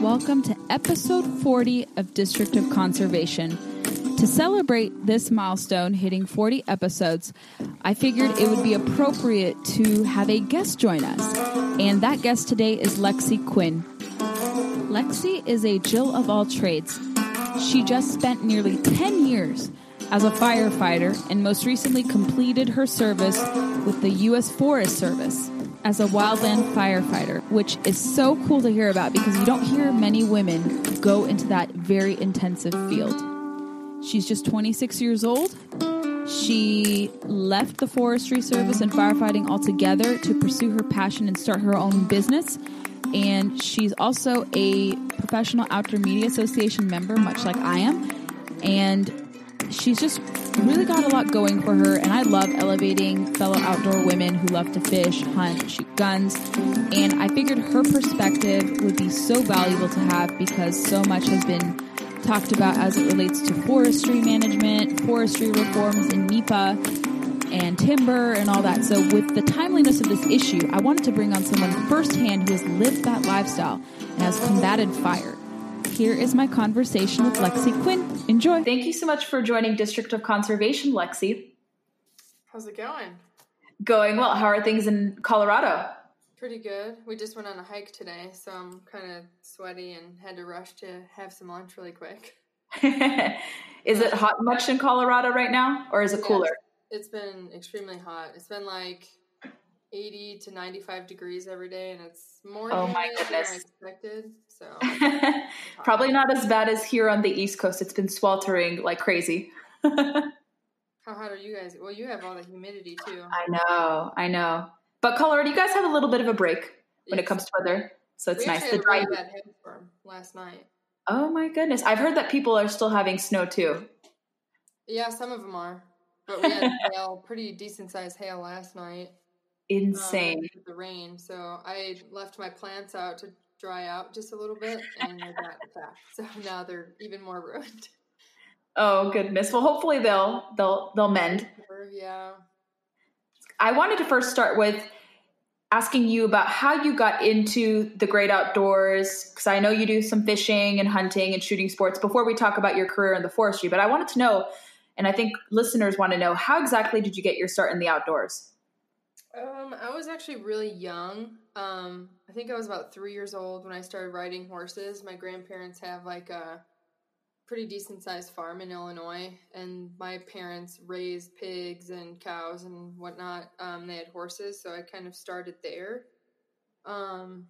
Welcome to episode 40 of District of Conservation. To celebrate this milestone, hitting 40 episodes, I figured it would be appropriate to have a guest join us. And that guest today is Lexi Quinn. Lexi is a Jill of all trades. She just spent nearly 10 years as a firefighter and most recently completed her service with the U.S. Forest Service as a wildland firefighter, which is so cool to hear about because you don't hear many women go into that very intensive field. She's just 26 years old. She left the Forestry Service and firefighting altogether to pursue her passion and start her own business. And she's also a professional outdoor media association member, much like I am. And she's just really got a lot going for her. And I love elevating fellow outdoor women who love to fish, hunt, shoot guns. And I figured her perspective would be so valuable to have because so much has been talked about as it relates to forestry management, forestry reforms in NEPA, and timber and all that. So, with the timeliness of this issue, I wanted to bring on someone firsthand who has lived that lifestyle and has combated fire. Here is my conversation with Lexi Quinn. Enjoy. Thank you so much for joining District of Conservation, Lexi. How's it going? Going well. How are things in Colorado? Pretty good. We just went on a hike today, so I'm kind of sweaty and had to rush to have some lunch really quick. is it hot much in Colorado right now, or is it cooler? it's been extremely hot. It's been like 80 to 95 degrees every day, and it's more oh my than I expected. So Probably not as bad as here on the East Coast. It's been sweltering like crazy. how hot are you guys? Well, you have all the humidity too. I know, I know. But Colorado, you guys have a little bit of a break when it comes to weather, so it's we nice. The dry. hailstorm last night. Oh my goodness! I've heard that people are still having snow too. Yeah, some of them are, but we had hail, pretty decent sized hail last night. um, Insane. with the rain. So I left my plants out to dry out just a little bit, and they got attacked. So now they're even more ruined. Oh goodness. Well, hopefully they'll they'll they'll mend. Yeah. I wanted to first start with asking you about how you got into the great outdoors because I know you do some fishing and hunting and shooting sports before we talk about your career in the forestry, but I wanted to know and I think listeners want to know how exactly did you get your start in the outdoors? Um, I was actually really young. Um, I think I was about three years old when I started riding horses. My grandparents have like a pretty decent sized farm in Illinois, and my parents raised pigs and cows and whatnot. Um, they had horses, so I kind of started there. Um,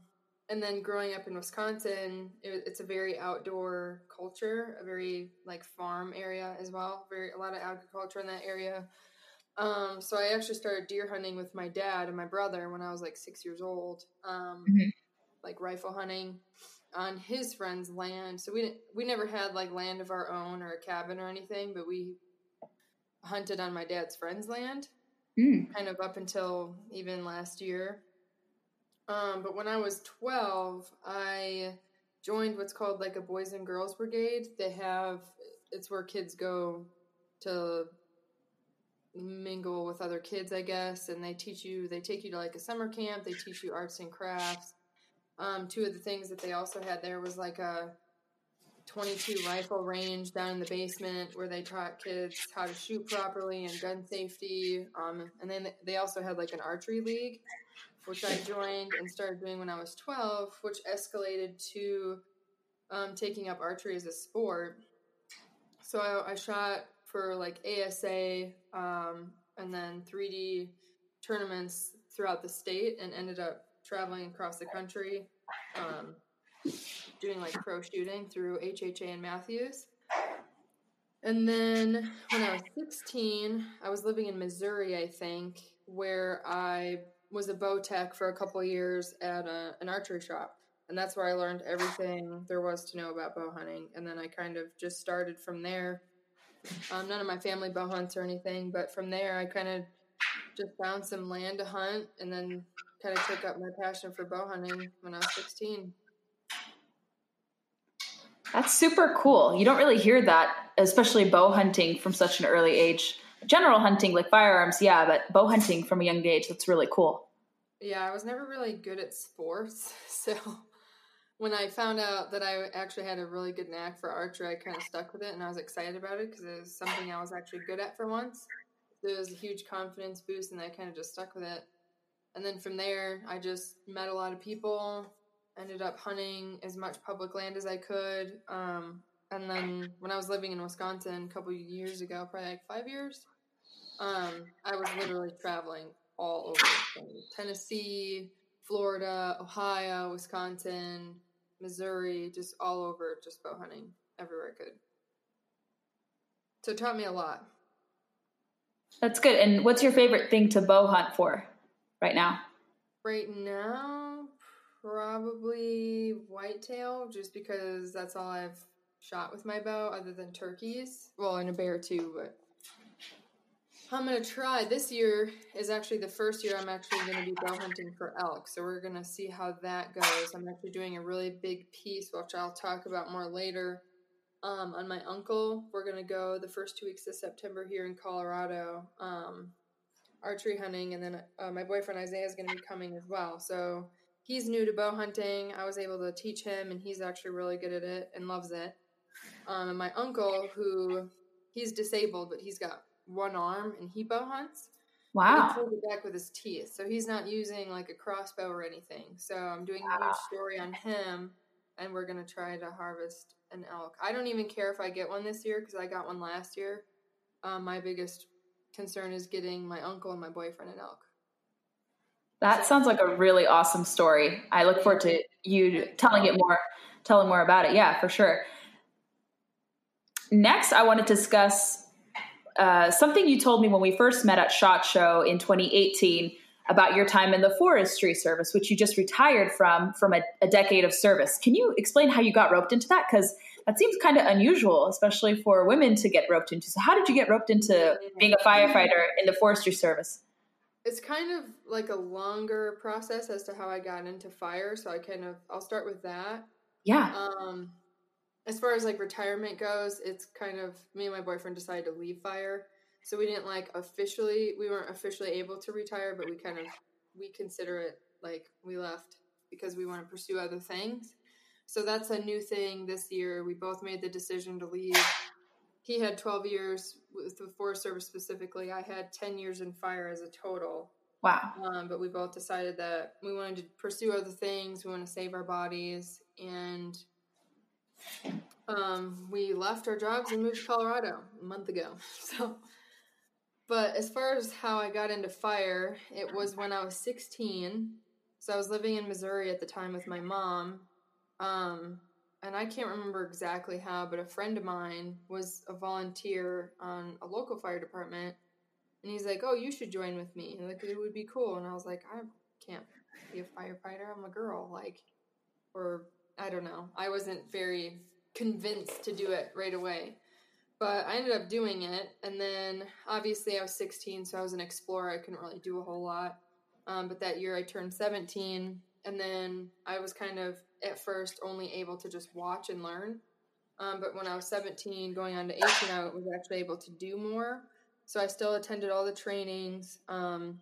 and then growing up in Wisconsin, it, it's a very outdoor culture, a very like farm area as well. Very a lot of agriculture in that area. Um, so I actually started deer hunting with my dad and my brother when I was like six years old. Um, Mhm. like rifle hunting on his friend's land. So we didn't, we never had like land of our own or a cabin or anything, but we hunted on my dad's friend's land Mm. kind of up until even last year. Um, but when I was 12, I joined what's called like a Boys and Girls Brigade. They have, it's where kids go to mingle with other kids, I guess, and they teach you, they take you to like a summer camp, they teach you arts and crafts. Um, two of the things that they also had there was like a 22 rifle range down in the basement where they taught kids how to shoot properly and gun safety. Um, and then they also had like an archery league, which I joined and started doing when I was 12, which escalated to um, taking up archery as a sport. So I, I shot for like ASA um, and then 3D tournaments throughout the state and ended up traveling across the country. Um, doing like pro shooting through HHA and Mathews. And then when I was 16, I was living in Missouri, I think, where I was a bow tech for a couple years at a, an archery shop. and that's where I learned everything there was to know about bow hunting. And then I kind of just started from there. Um, none of my family bow hunts or anything, but from there I kind of just found some land to hunt, and then kind of took up my passion for bow hunting when I was 16. That's super cool. You don't really hear that, especially bow hunting from such an early age. General hunting, like firearms, yeah, but bow hunting from a young age, that's really cool. Yeah, I was never really good at sports. So when I found out that I actually had a really good knack for archery, I kind of stuck with it and I was excited about it because it was something I was actually good at for once. So it was a huge confidence boost and I kind of just stuck with it. And then from there, I just met a lot of people, ended up hunting as much public land as I could. Um, and then when I was living in Wisconsin a couple years ago, probably like five years, um, I was literally traveling all over Tennessee, Florida, Ohio, Wisconsin, Missouri, just all over, just bow hunting everywhere I could. So it taught me a lot. That's good. And what's your favorite thing to bow hunt for right now? Right now, probably whitetail, just because that's all I've shot with my bow, other than turkeys. Well, and a bear too, but I'm gonna try. This year is actually the first year I'm actually gonna be bow hunting for elk, so we're gonna see how that goes. I'm actually doing a really big piece, which I'll talk about more later. Um, on my uncle, we're gonna go the first two weeks of September here in Colorado, um, archery hunting, and then uh, my boyfriend Isaiah is gonna be coming as well. So he's new to bow hunting. I was able to teach him, and he's actually really good at it and loves it. Um, and my uncle, who he's disabled, but he's got one arm and he bow hunts. Wow. he pulled it back with his teeth. So he's not using like a crossbow or anything. So I'm doing wow. a huge story on him and we're going to try to harvest an elk. I don't even care if I get one this year because I got one last year. Um, my biggest concern is getting my uncle and my boyfriend an elk. That sounds like a really awesome story. I look forward to you telling it more, telling more about it. Yeah, for sure. Next, I want to discuss uh, something you told me when we first met at SHOT Show in 2018 about your time in the Forestry Service, which you just retired from from a, a decade of service. Can you explain how you got roped into that? Because that seems kind of unusual, especially for women to get roped into. So, how did you get roped into being a firefighter in the Forestry Service? It's kind of like a longer process as to how I got into fire. So, I kind of I'll start with that. Yeah. Um, as far as like retirement goes, it's kind of me and my boyfriend decided to leave fire. So we didn't like officially we weren't officially able to retire, but we kind of we consider it like we left because we want to pursue other things. So that's a new thing this year. We both made the decision to leave. He had 12 years with the Forest Service specifically. I had 10 years in fire as a total. Wow. Um, but we both decided that we wanted to pursue other things. We want to save our bodies and um, we left our jobs and moved to Colorado a month ago. So, but as far as how I got into fire, it was when I was 16. So I was living in Missouri at the time with my mom. Um, and I can't remember exactly how, but a friend of mine was a volunteer on a local fire department. And he's like, Oh, you should join with me. Like, it would be cool. And I was like, I can't be a firefighter. I'm a girl. Like, or I don't know. I wasn't very convinced to do it right away. But I ended up doing it. And then obviously I was 16, so I was an explorer. I couldn't really do a whole lot. Um, but that year I turned 17. And then I was kind of at first only able to just watch and learn. Um, but when I was 17, going on to 18, I was actually able to do more. So I still attended all the trainings. Um,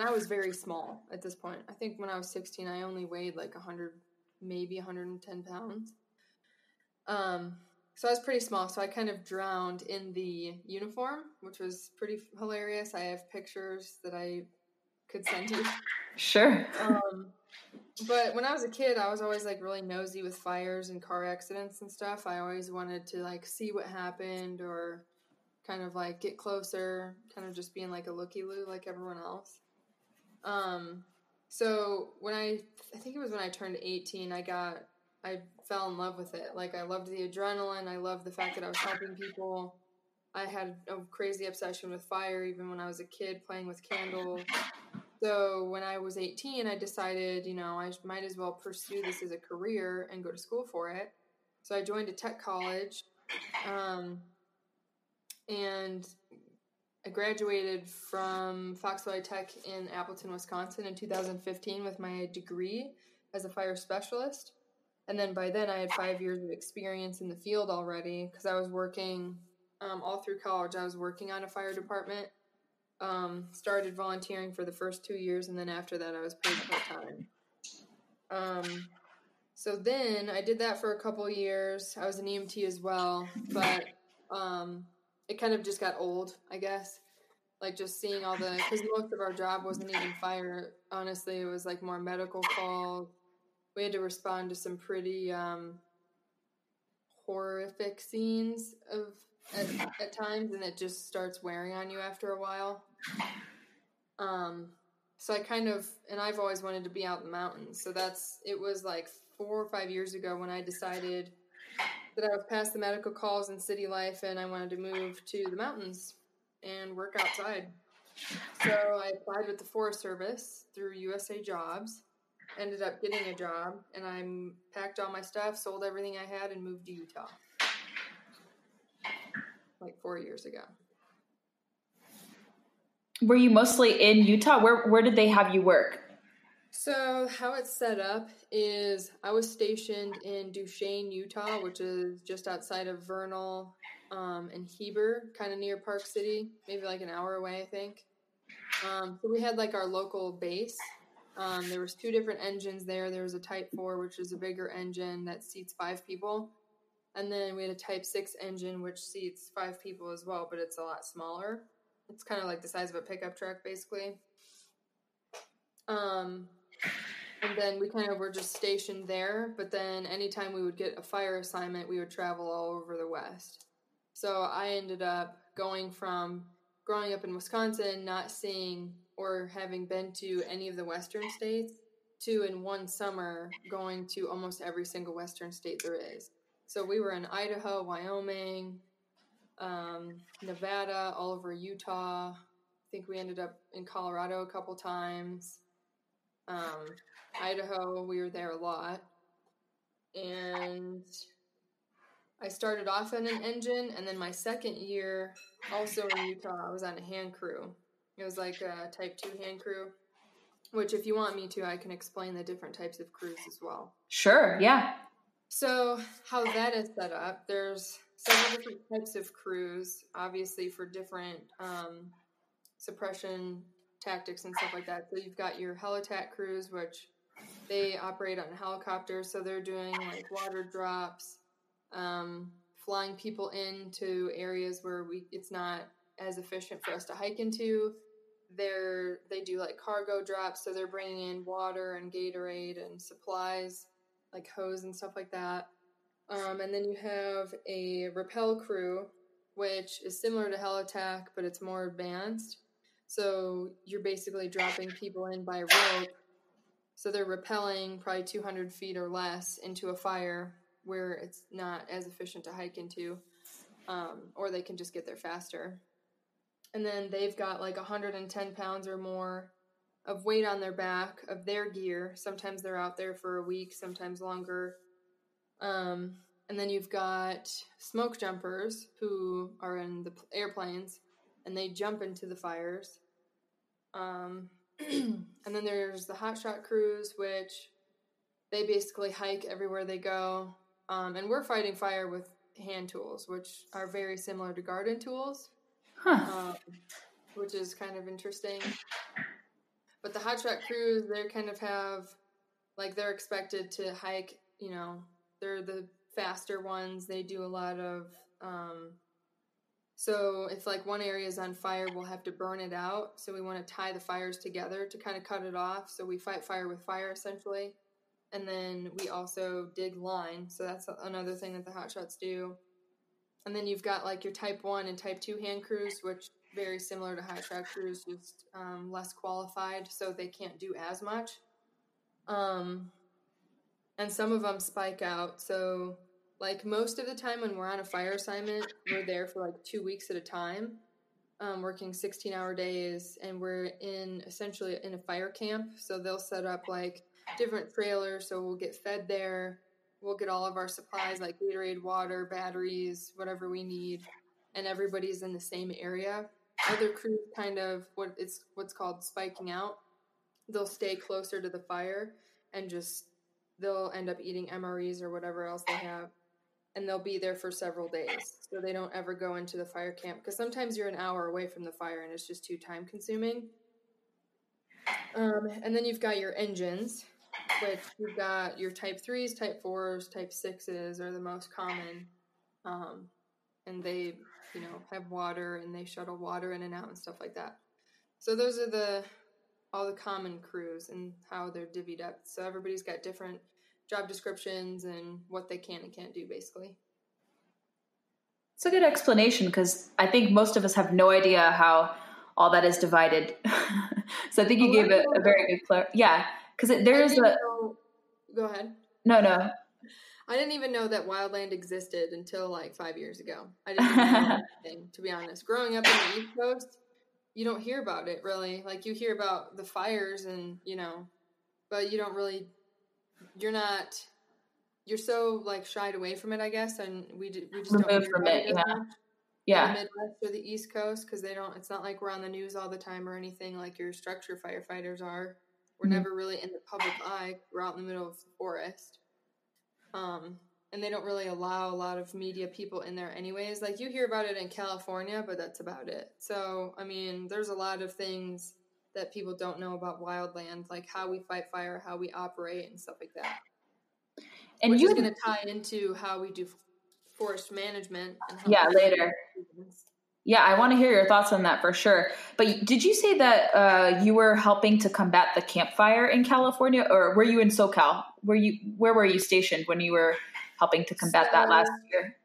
I was very small at this point. I think when I was 16, I only weighed like 100 maybe 110 pounds. Um, so I was pretty small, so I kind of drowned in the uniform, which was pretty hilarious. I have pictures that I could send you. Sure. Um, but when I was a kid, I was always like really nosy with fires and car accidents and stuff. I always wanted to like see what happened or kind of like get closer, kind of just being like a looky loo like everyone else. Um, so when I, I think it was when I turned 18, I got, I fell in love with it. Like I loved the adrenaline. I loved the fact that I was helping people. I had a crazy obsession with fire even when I was a kid playing with candles. So when I was 18, I decided, you know, I might as well pursue this as a career and go to school for it. So I joined a tech college, um, and I graduated from Fox Valley Tech in Appleton, Wisconsin in 2015 with my degree as a fire specialist. And then by then, I had five years of experience in the field already because I was working um, all through college. I was working on a fire department um, started volunteering for the first two years, and then after that, I was paid part time. Um, so then I did that for a couple years. I was an EMT as well, but um, it kind of just got old, I guess. Like just seeing all the, because most of our job wasn't even fire. Honestly, it was like more medical calls. We had to respond to some pretty um, horrific scenes of at, at times, and it just starts wearing on you after a while. Um, so I kind of, and I've always wanted to be out in the mountains. So that's, it was like four or five years ago when I decided that I was past the medical calls and city life and I wanted to move to the mountains and work outside. So I applied with the Forest Service through USA Jobs, ended up getting a job, and I packed all my stuff, sold everything I had, and moved to Utah like four years ago. Were you mostly in Utah? Where where did they have you work? So how it's set up is I was stationed in Duchesne, Utah, which is just outside of Vernal um, and Heber, kind of near Park City, maybe like an hour away, I think. Um, so we had like our local base. Um, there was two different engines there. There was a Type Four, which is a bigger engine that seats five people, and then we had a Type Six engine, which seats five people as well, but it's a lot smaller. It's kind of like the size of a pickup truck, basically. Um, and then we kind of were just stationed there. But then anytime we would get a fire assignment, we would travel all over the West. So I ended up going from growing up in Wisconsin, not seeing or having been to any of the Western states, to in one summer going to almost every single Western state there is. So we were in Idaho, Wyoming, um, Nevada, all over Utah. I think we ended up in Colorado a couple times. Um, Idaho, we were there a lot. And I started off in an engine, and then my second year, also in Utah, I was on a hand crew. It was like a type 2 hand crew, which, if you want me to, I can explain the different types of crews as well. Sure, yeah. So, how that is set up, there's several different types of crews, obviously for different um, suppression tactics and stuff like that. So you've got your helitack crews, which they operate on helicopters, so they're doing like water drops, um, flying people into areas where we it's not as efficient for us to hike into. They're they do like cargo drops, so they're bringing in water and Gatorade and supplies like hose and stuff like that. Um, and then you have a rappel crew, which is similar to helitack, but it's more advanced. So you're basically dropping people in by rope. So they're rappelling probably 200 feet or less into a fire where it's not as efficient to hike into, um, or they can just get there faster. And then they've got like 110 pounds or more of weight on their back of their gear. Sometimes they're out there for a week, sometimes longer. Um, and then you've got smoke jumpers who are in the airplanes and they jump into the fires. Um, and then there's the hotshot crews, which they basically hike everywhere they go. Um, and we're fighting fire with hand tools, which are very similar to garden tools, huh. um, which is kind of interesting. But the hotshot crews, they kind of have, like, they're expected to hike, you know, they're the faster ones. They do a lot of um, so if like one area is on fire, we'll have to burn it out. So we want to tie the fires together to kind of cut it off. So we fight fire with fire essentially. And then we also dig line. So that's another thing that the hotshots do. And then you've got like your type one and type two hand crews, which very similar to high hotshot crews, just um, less qualified, so they can't do as much. Um, and some of them spike out. So like most of the time when we're on a fire assignment, we're there for like two weeks at a time. um, working 16 hour days, and we're in essentially in a fire camp. So they'll set up like different trailers, so we'll get fed there. We'll get all of our supplies like Gatorade, water, batteries, whatever we need, and everybody's in the same area. Other crews kind of what it's what's called spiking out. They'll stay closer to the fire and just they'll end up eating MREs or whatever else they have and they'll be there for several days. So they don't ever go into the fire camp because sometimes you're an hour away from the fire and it's just too time consuming. Um, and then you've got your engines, which you've got your type threes, type fours, type sixes are the most common. Um, and they, you know, have water and they shuttle water in and out and stuff like that. So those are the all the common crews and how they're divvied up. So everybody's got different job descriptions and what they can and can't do basically it's a good explanation because i think most of us have no idea how all that is divided so i think you oh, a gave it a very good clar- yeah because there's a know, go ahead no no I didn't even know that wildland existed until like five years ago. I didn't know anything, to be honest. Growing up in the East Coast, you don't hear about it really. Like you hear about the fires and you know, but you don't really you're not you're so like shied away from it, I guess, and we we just Removed don't from it. it yeah, yeah. The Midwest or the East Coast because they don't. It's not like we're on the news all the time or anything like your structure firefighters are. We're mm-hmm. never really in the public eye. We're out in the middle of the forest. Um, and they don't really allow a lot of media people in there anyways like you hear about it in california but that's about it so i mean there's a lot of things that people don't know about wildland, like how we fight fire, how we operate, and stuff like that. And Which you're going to tie into how we do forest management. yeah, later. Yeah, I want to hear your thoughts on that for sure. But did you say that uh, you were helping to combat the Camp Fire in California, or were you in SoCal? Were you where were you stationed when you were helping to combat so, that last year?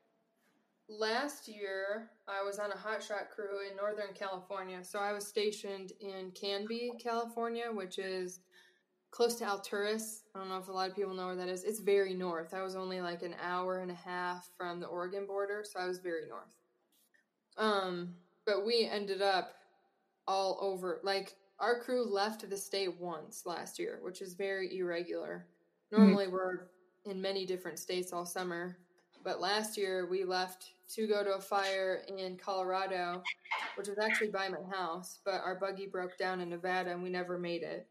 Last year, I was on a hotshot crew in Northern California. So I was stationed in Canby, California, which is close to Alturas. I don't know if a lot of people know where that is. It's very north. I was only like an hour and a half from the Oregon border, so I was very north. Um, but we ended up all over. Like our crew left the state once last year, which is very irregular. Normally, mm-hmm. we're in many different states all summer, but last year we left to go to a fire in Colorado, which was actually by my house, but our buggy broke down in Nevada and we never made it.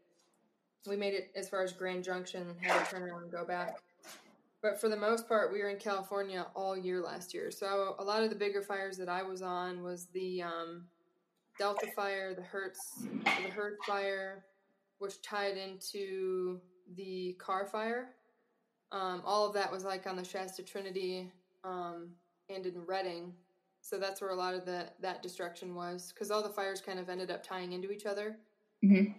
We made it as far as Grand Junction and had to turn around and go back. But for the most part, we were in California all year last year. So a lot of the bigger fires that I was on was the um, Delta fire, the Hirz, the Hirz fire, which tied into the Carr fire. Um, all of that was like on the Shasta Trinity um, and in Redding. So that's where a lot of the that destruction was because all the fires kind of ended up tying into each other. Mm-hmm.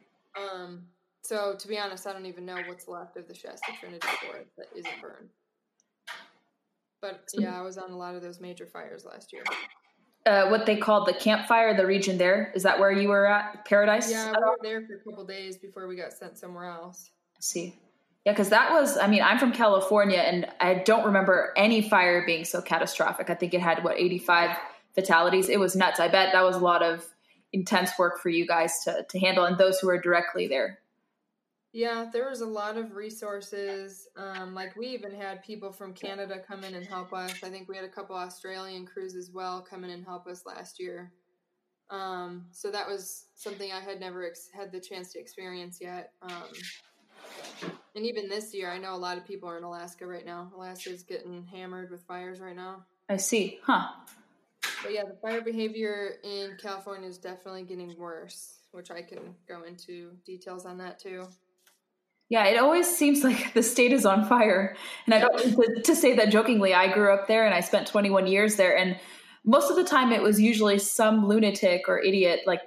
Um, so to be honest, I don't even know what's left of the Shasta Trinity forest that isn't burned. But yeah, I was on a lot of those major fires last year. Uh, what they called the Camp Fire, the region there. Is that where you were at? Paradise? Yeah, we were there for a couple days before we got sent somewhere else. I see. Yeah, because that was, I mean, I'm from California and I don't remember any fire being so catastrophic. I think it had, what, 85 fatalities? It was nuts. I bet that was a lot of intense work for you guys to, to handle and those who were directly there. Yeah, there was a lot of resources. Um, like we even had people from Canada come in and help us. I think we had a couple Australian crews as well come in and help us last year. Um, so that was something I had never ex- had the chance to experience yet. Um, and even this year, I know a lot of people are in Alaska right now. Alaska's getting hammered with fires right now. I see. Huh. But yeah, the fire behavior in California is definitely getting worse, which I can go into details on that too. Yeah, it always seems like the state is on fire. And I don't to, to say that jokingly. I grew up there and I spent 21 years there. And most of the time it was usually some lunatic or idiot like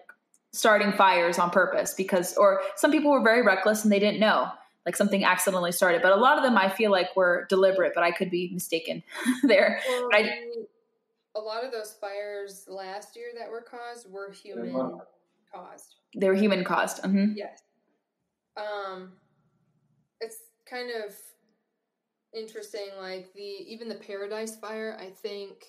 starting fires on purpose because, or some people were very reckless and they didn't know like something accidentally started. But a lot of them I feel like were deliberate, but I could be mistaken there. Well, I, a lot of those fires last year that were caused were human caused. They were human caused. Mm-hmm. Yes. Um, it's kind of interesting. Like the even the Paradise fire, I think,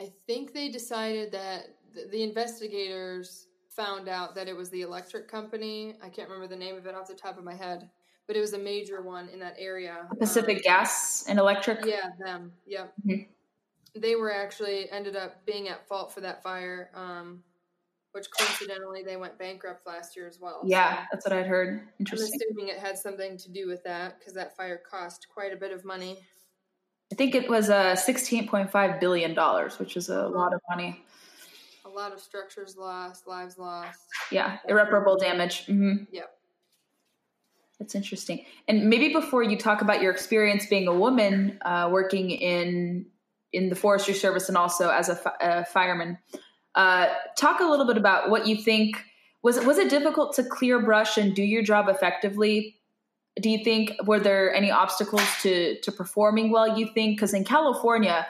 I think they decided that the, the investigators found out that it was the electric company. I can't remember the name of it off the top of my head, but it was a major one in that area. Pacific Um, Gas and Electric. Yeah, them. Yep. Mhm. They were actually ended up being at fault for that fire, um, which coincidentally they went bankrupt last year as well. Yeah, So that's what I'd heard. I'm Interesting. assuming it had something to do with that because that fire cost quite a bit of money. I think it was uh, $16.5 billion, which is a lot of money. A lot of structures lost, lives lost. Yeah, irreparable damage. hmm Yep. That's interesting. And maybe before you talk about your experience being a woman uh, working in in the forestry service and also as a, a fireman, uh, talk a little bit about what you think was it was it difficult to clear brush and do your job effectively? Do you think were there any obstacles to to performing well? You think because in California,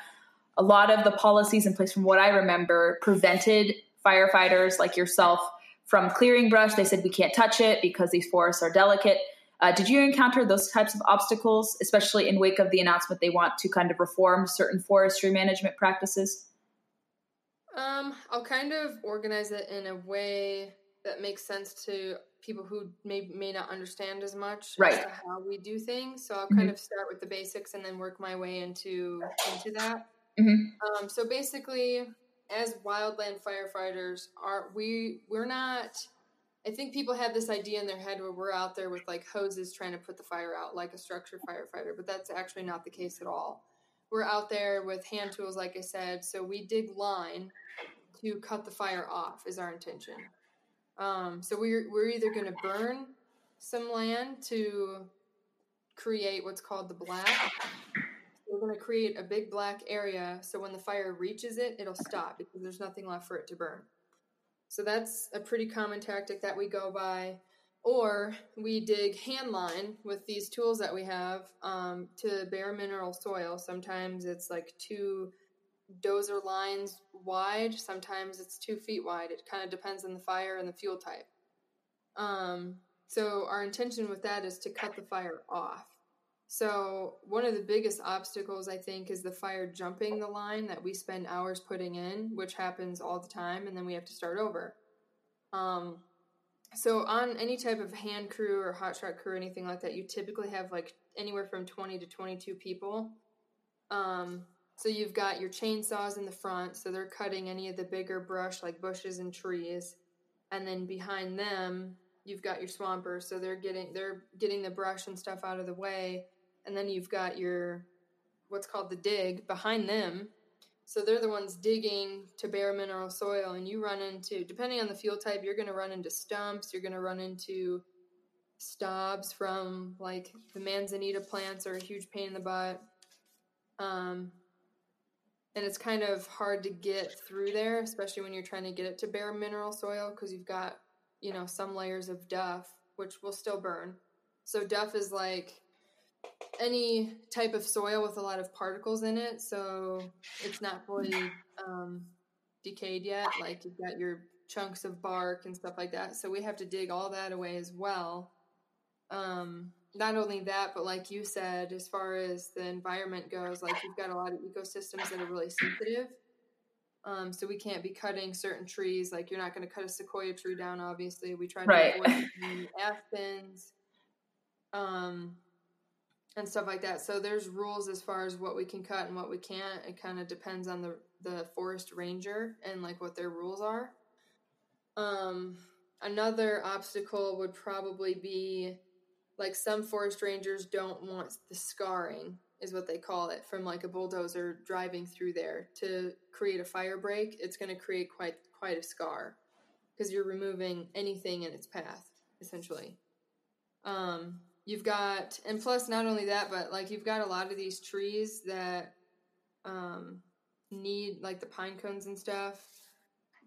a lot of the policies in place, from what I remember, prevented firefighters like yourself from clearing brush. They said we can't touch it because these forests are delicate. Uh, did you encounter those types of obstacles, especially in wake of the announcement they want to kind of reform certain forestry management practices? Um, I'll kind of organize it in a way that makes sense to people who may may not understand as much Right. as to how we do things. So I'll kind of start with the basics and then work my way into into that. Mhm. Um, so basically, as wildland firefighters, are we we're not. I think people have this idea in their head where we're out there with like hoses trying to put the fire out, like a structured firefighter, but that's actually not the case at all. We're out there with hand tools, like I said, so we dig line to cut the fire off is our intention. Um, so we're we're either going to burn some land to create what's called the black. We're going to create a big black area so when the fire reaches it, it'll stop because there's nothing left for it to burn. So that's a pretty common tactic that we go by. Or we dig hand line with these tools that we have um, to bare mineral soil. Sometimes it's like two dozer lines wide, sometimes it's two feet wide. It kind of depends on the fire and the fuel type. Um, so our intention with that is to cut the fire off. So one of the biggest obstacles I think is the fire jumping the line that we spend hours putting in, which happens all the time, and then we have to start over. Um, so on any type of hand crew or hot shot crew or anything like that, you typically have like anywhere from twenty to twenty-two people. Um, so you've got your chainsaws in the front, so they're cutting any of the bigger brush like bushes and trees, and then behind them you've got your swampers, so they're getting they're getting the brush and stuff out of the way, and then you've got your what's called the dig behind them. So they're the ones digging to bare mineral soil, and you run into depending on the fuel type, you're going to run into stumps, you're going to run into stobs from like the manzanita plants are a huge pain in the butt. Um, and it's kind of hard to get through there, especially when you're trying to get it to bare mineral soil because you've got, you know, some layers of duff, which will still burn. So, duff is like any type of soil with a lot of particles in it. So, it's not fully um, decayed yet. Like, you've got your chunks of bark and stuff like that. So, we have to dig all that away as well. Um, not only that, but like you said, as far as the environment goes, like you've got a lot of ecosystems that are really sensitive. Um, so we can't be cutting certain trees. Like you're not going to cut a sequoia tree down. Obviously, we try to Right. avoid aspens, um, and stuff like that. So there's rules as far as what we can cut and what we can't. It kind of depends on the the forest ranger and like what their rules are. Um, another obstacle would probably be like some forest rangers don't want the scarring is what they call it from like a bulldozer driving through there to create a fire break it's going to create quite quite a scar because you're removing anything in its path essentially um you've got and plus not only that but like you've got a lot of these trees that um need like the pine cones and stuff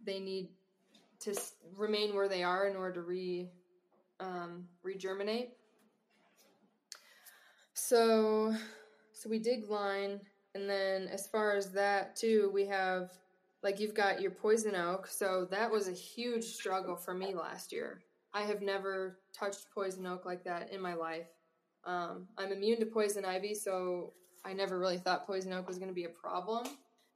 they need to remain where they are in order to re um, regerminate so, so we dig line, and then as far as that too, we have like you've got your poison oak. So that was a huge struggle for me last year. I have never touched poison oak like that in my life. Um, I'm immune to poison ivy, so I never really thought poison oak was going to be a problem.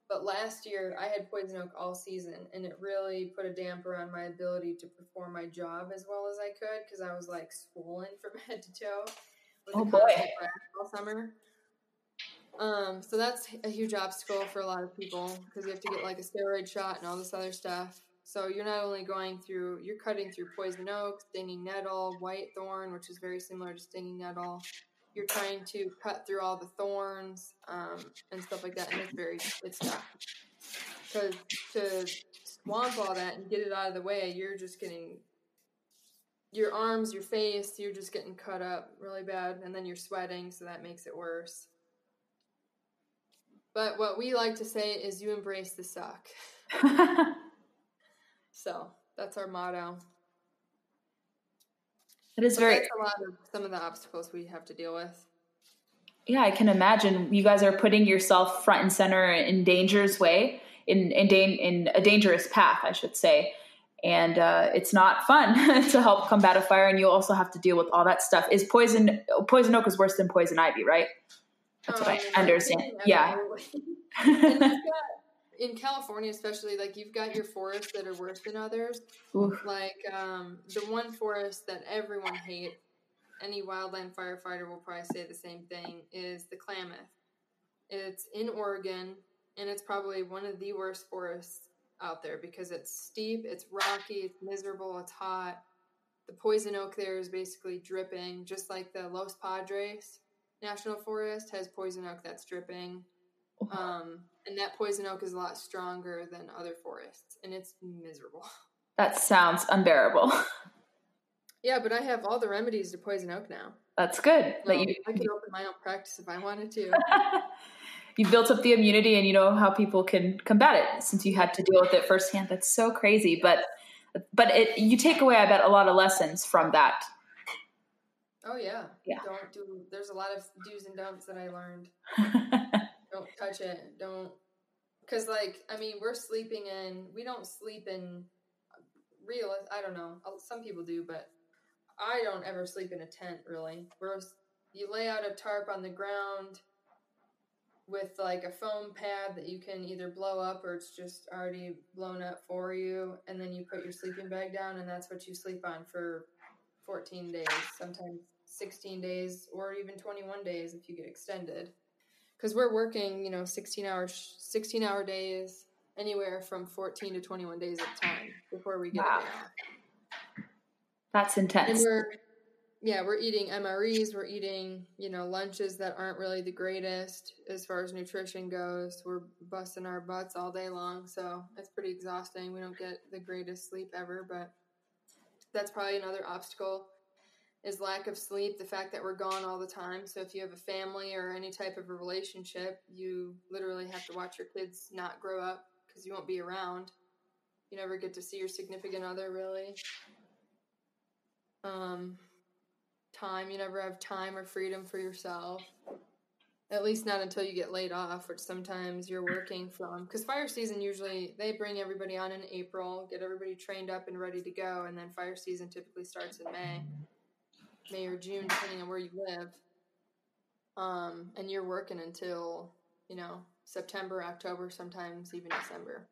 But last year I had poison oak all season, and it really put a damper on my ability to perform my job as well as I could because I was like swollen from head to toe. With Oh, the boy. constant rash all summer. Um, so that's a huge obstacle for a lot of people because you have to get like a steroid shot and all this other stuff. So you're not only going through, you're cutting through poison oak, stinging nettle, white thorn, which is very similar to stinging nettle. You're trying to cut through all the thorns um, and stuff like that, and it's very, it's tough. Because to swamp all that and get it out of the way, you're just getting your arms, your face, you're just getting cut up really bad, and then you're sweating, so that makes it worse. But what we like to say is you embrace the suck. So that's our motto. it is But very a lot of some of the obstacles we have to deal with. yeah i can imagine you guys are putting yourself front and center in danger's way in in, dan- in a dangerous path i should say. And uh, it's not fun to help combat a fire and you also have to deal with all that stuff. Is poison poison oak is worse than poison ivy right? That's what i my understand. Yeah absolutely. and you've got, in California, especially, like you've got your forests that are worse than others. Oof. Like um, the one forest that everyone hates, any wildland firefighter will probably say the same thing, is the Klamath. It's in Oregon, and it's probably one of the worst forests out there because it's steep, it's rocky, it's miserable, it's hot. The poison oak there is basically dripping, just like the Los Padres National Forest has poison oak that's dripping. Um, and that poison oak is a lot stronger than other forests, and it's miserable. that sounds unbearable Yeah, but I have all the remedies to poison oak now. that's good So that you I could open my own practice if I wanted to. you built up the immunity and you know how people can combat it since you had to deal with it firsthand that's so crazy but but it you take away i bet a lot of lessons from that Oh yeah, Yeah. Don't do. There's a lot of do's and don'ts that I learned. Don't touch it. Don't, because like I mean, we're sleeping in. We don't sleep in real. I don't know. Some people do, but I don't ever sleep in a tent. Really, we're you lay out a tarp on the ground with like a foam pad that you can either blow up or it's just already blown up for you, and then you put your sleeping bag down, and that's what you sleep on for 14 days, sometimes 16 days, or even 21 days if you get extended. Because we're working, you know, 16 hours, 16 hour days, anywhere from 14 to 21 days at a time before we get Wow. a day off. that's And intense we're, yeah, we're eating MREs, we're eating, you know, lunches that aren't really the greatest as far as nutrition goes. We're busting our butts all day long, so it's pretty exhausting. We don't get the greatest sleep ever, but that's probably another obstacle is lack of sleep, the fact that we're gone all the time. So if you have a family or any type of a relationship, you literally have to watch your kids not grow up because you won't be around. You never get to see your significant other really. Um, time, you never have time or freedom for yourself. At least not until you get laid off, which sometimes you're working from. Because fire season usually they bring everybody on in April, get everybody trained up and ready to go, and then fire season typically starts in May, May or June, depending on where you live. Um, and you're working until you know September, October, sometimes even December.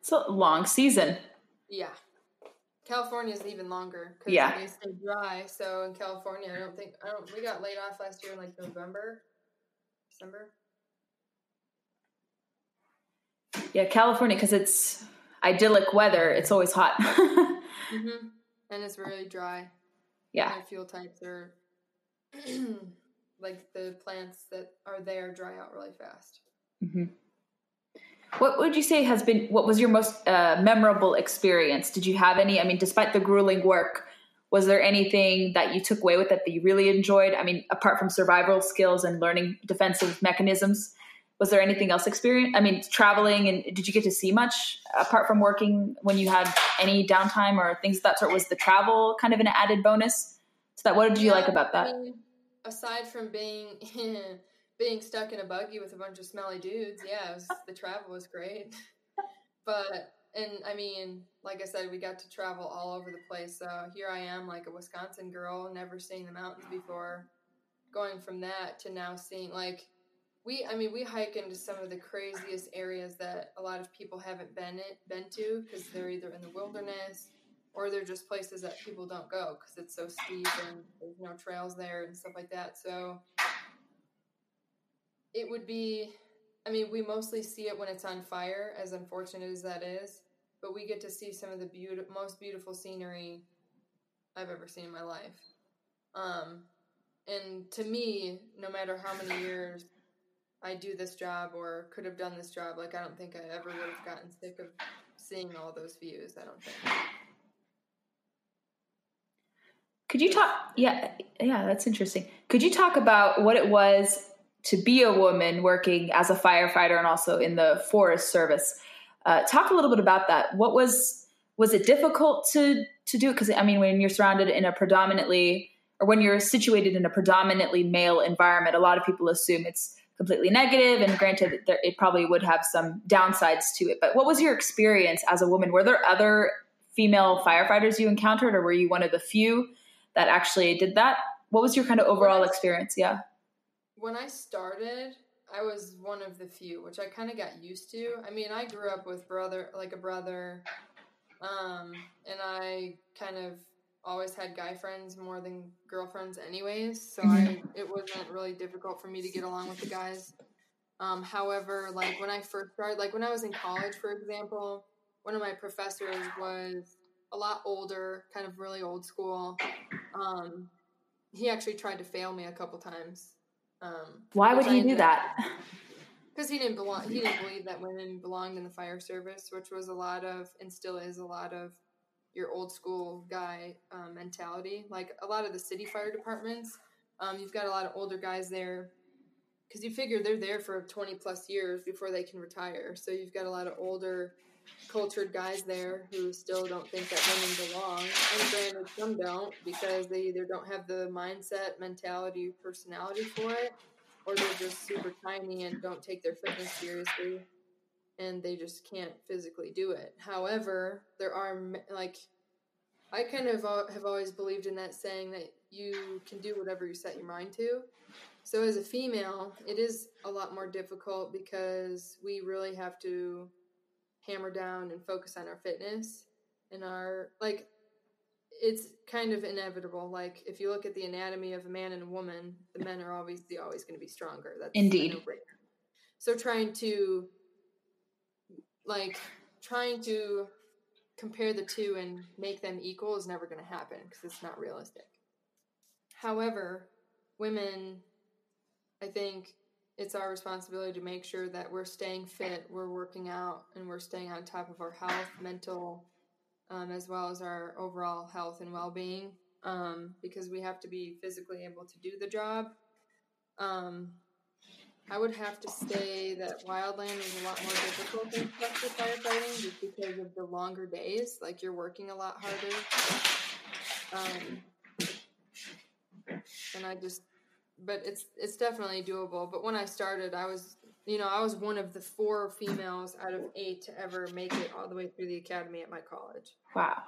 it's a long season Yeah. California is even longer because Yeah. they stay dry. So in California, I don't think I don't. We got laid off last year in like November, December. yeah california because it's idyllic weather it's always hot Mm-hmm. And it's really dry. Yeah fuel types are like the plants that are there dry out really fast. hmm What would you say has been what was your most uh, memorable experience? Did you have any? I mean, despite the grueling work, was there anything that you took away with it that you really enjoyed? I mean, apart from survival skills and learning defensive mechanisms, was there anything else experience? I mean, traveling and did you get to see much apart from working when you had any downtime or things of that sort? Was the travel kind of an added bonus? So that what did you Yeah, like about that? I mean, aside from being being stuck in a buggy with a bunch of smelly dudes, yeah, was, the travel was great. But and I mean, like I said, we got to travel all over the place. So here I am, like a Wisconsin girl, never seeing the mountains before. Going from that to now seeing like we I mean we hike into some of the craziest areas that a lot of people haven't been it, been to because they're either in the wilderness or they're just places that people don't go because it's so steep and there's no trails there and stuff like that. So it would be I mean we mostly see it when it's on fire as unfortunate as that is, but we get to see some of the most beautiful scenery I've ever seen in my life. Um and to me, no matter how many years I do this job or could have done this job, like I don't think I ever would have gotten sick of seeing all those views. I don't think. Could you talk? Yeah, yeah, that's interesting. Could you talk about what it was to be a woman working as a firefighter and also in the Forest Service? Uh, talk a little bit about that. What was was it difficult to to do? Because I mean, when you're surrounded in a predominantly or when you're situated in a predominantly male environment, a lot of people assume it's completely. And granted, there, it probably would have some downsides to it. But what was your experience as a woman? Were there other female firefighters you encountered, or were you one of the few that actually did that? What was your kind of overall experience? Yeah. When I started, I was one of the few, which I kind of got used to. I mean, I grew up with brother, like a brother, um, and I kind of always had guy friends more than girlfriends anyways so i mm-hmm. it wasn't really difficult for me to get along with the guys. Um, however like when i first started like when i was in college for example one of my professors was a lot older kind of really old school. Um, he actually tried to fail me a couple times. Um, why would he do that? Because he didn't belong he didn't believe that women belonged in the fire service which was a lot of and still is a lot of your old school guy um, mentality. Like a lot of the city fire departments, um, you've got a lot of older guys there because you figure they're there for 20 plus years before they can retire. So you've got a lot of older, cultured guys there who still don't think that women belong. And granted, some don't because they either don't have the mindset, mentality, personality for it, or they're just super tiny and don't take their fitness seriously and they just can't physically do it. However, there are like I kind of have always believed in that saying that you can do whatever you set your mind to. So as a female, it is a lot more difficult because we really have to hammer down and focus on our fitness and our like it's kind of inevitable. Like if you look at the anatomy of a man and a woman, the men are obviously always going to be stronger. That's indeed. So trying to like trying to compare the two and make them equal is never going to happen because it's not realistic. However, women, I think it's our responsibility to make sure that we're staying fit, we're working out, and we're staying on top of our health, mental, um, as well as our overall health and well being, um, because we have to be physically able to do the job. Um, I would have to say that wildland is a lot more difficult than structure firefighting just because of the longer days. Like you're working a lot harder. Um, and I just, but it's it's definitely doable. But when I started, I was, you know, I was one of the four females out of eight to ever make it all the way through the academy at my college. Wow.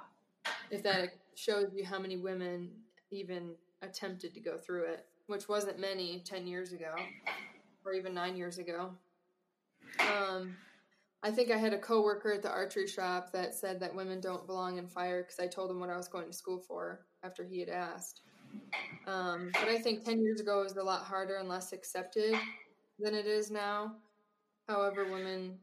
If that shows you how many women even attempted to go through it, which wasn't many 10 years ago or even nine years ago. Um, I think I had a coworker at the archery shop that said that women don't belong in fire because I told him what I was going to school for after he had asked. Um, but I think 10 years ago was a lot harder and less accepted than it is now. However, women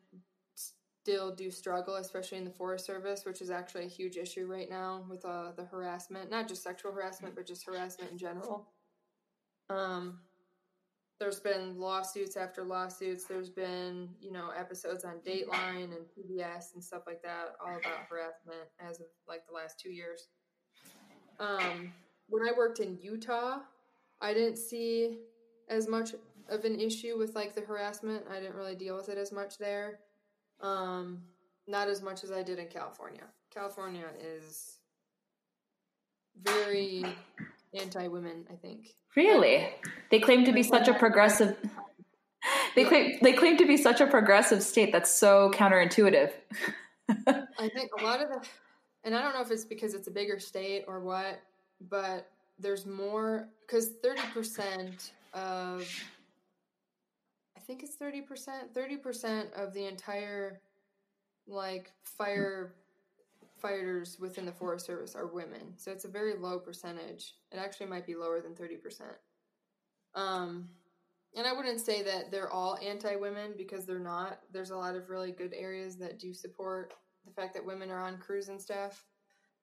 still do struggle, especially in the Forest Service, which is actually a huge issue right now with uh, the harassment, not just sexual harassment, but just harassment in general. Um, there's been lawsuits after lawsuits. There's been, you know, episodes on Dateline and PBS and stuff like that, all about harassment as of like the last two years. Um, when I worked in Utah, I didn't see as much of an issue with like the harassment. I didn't really deal with it as much there. Um, not as much as I did in California. California is very anti women, I think. Really? They claim to be such a progressive they claim they claim to be such a progressive state that's so counterintuitive. I think a lot of the and I don't know if it's because it's a bigger state or what, but there's more because 30% of I think it's 30%. 30% of the entire like fire fighters within the Forest Service are women. So it's a very low percentage. It actually might be lower than 30%. Um and I wouldn't say that they're all anti-women because they're not. There's a lot of really good areas that do support the fact that women are on crews and stuff.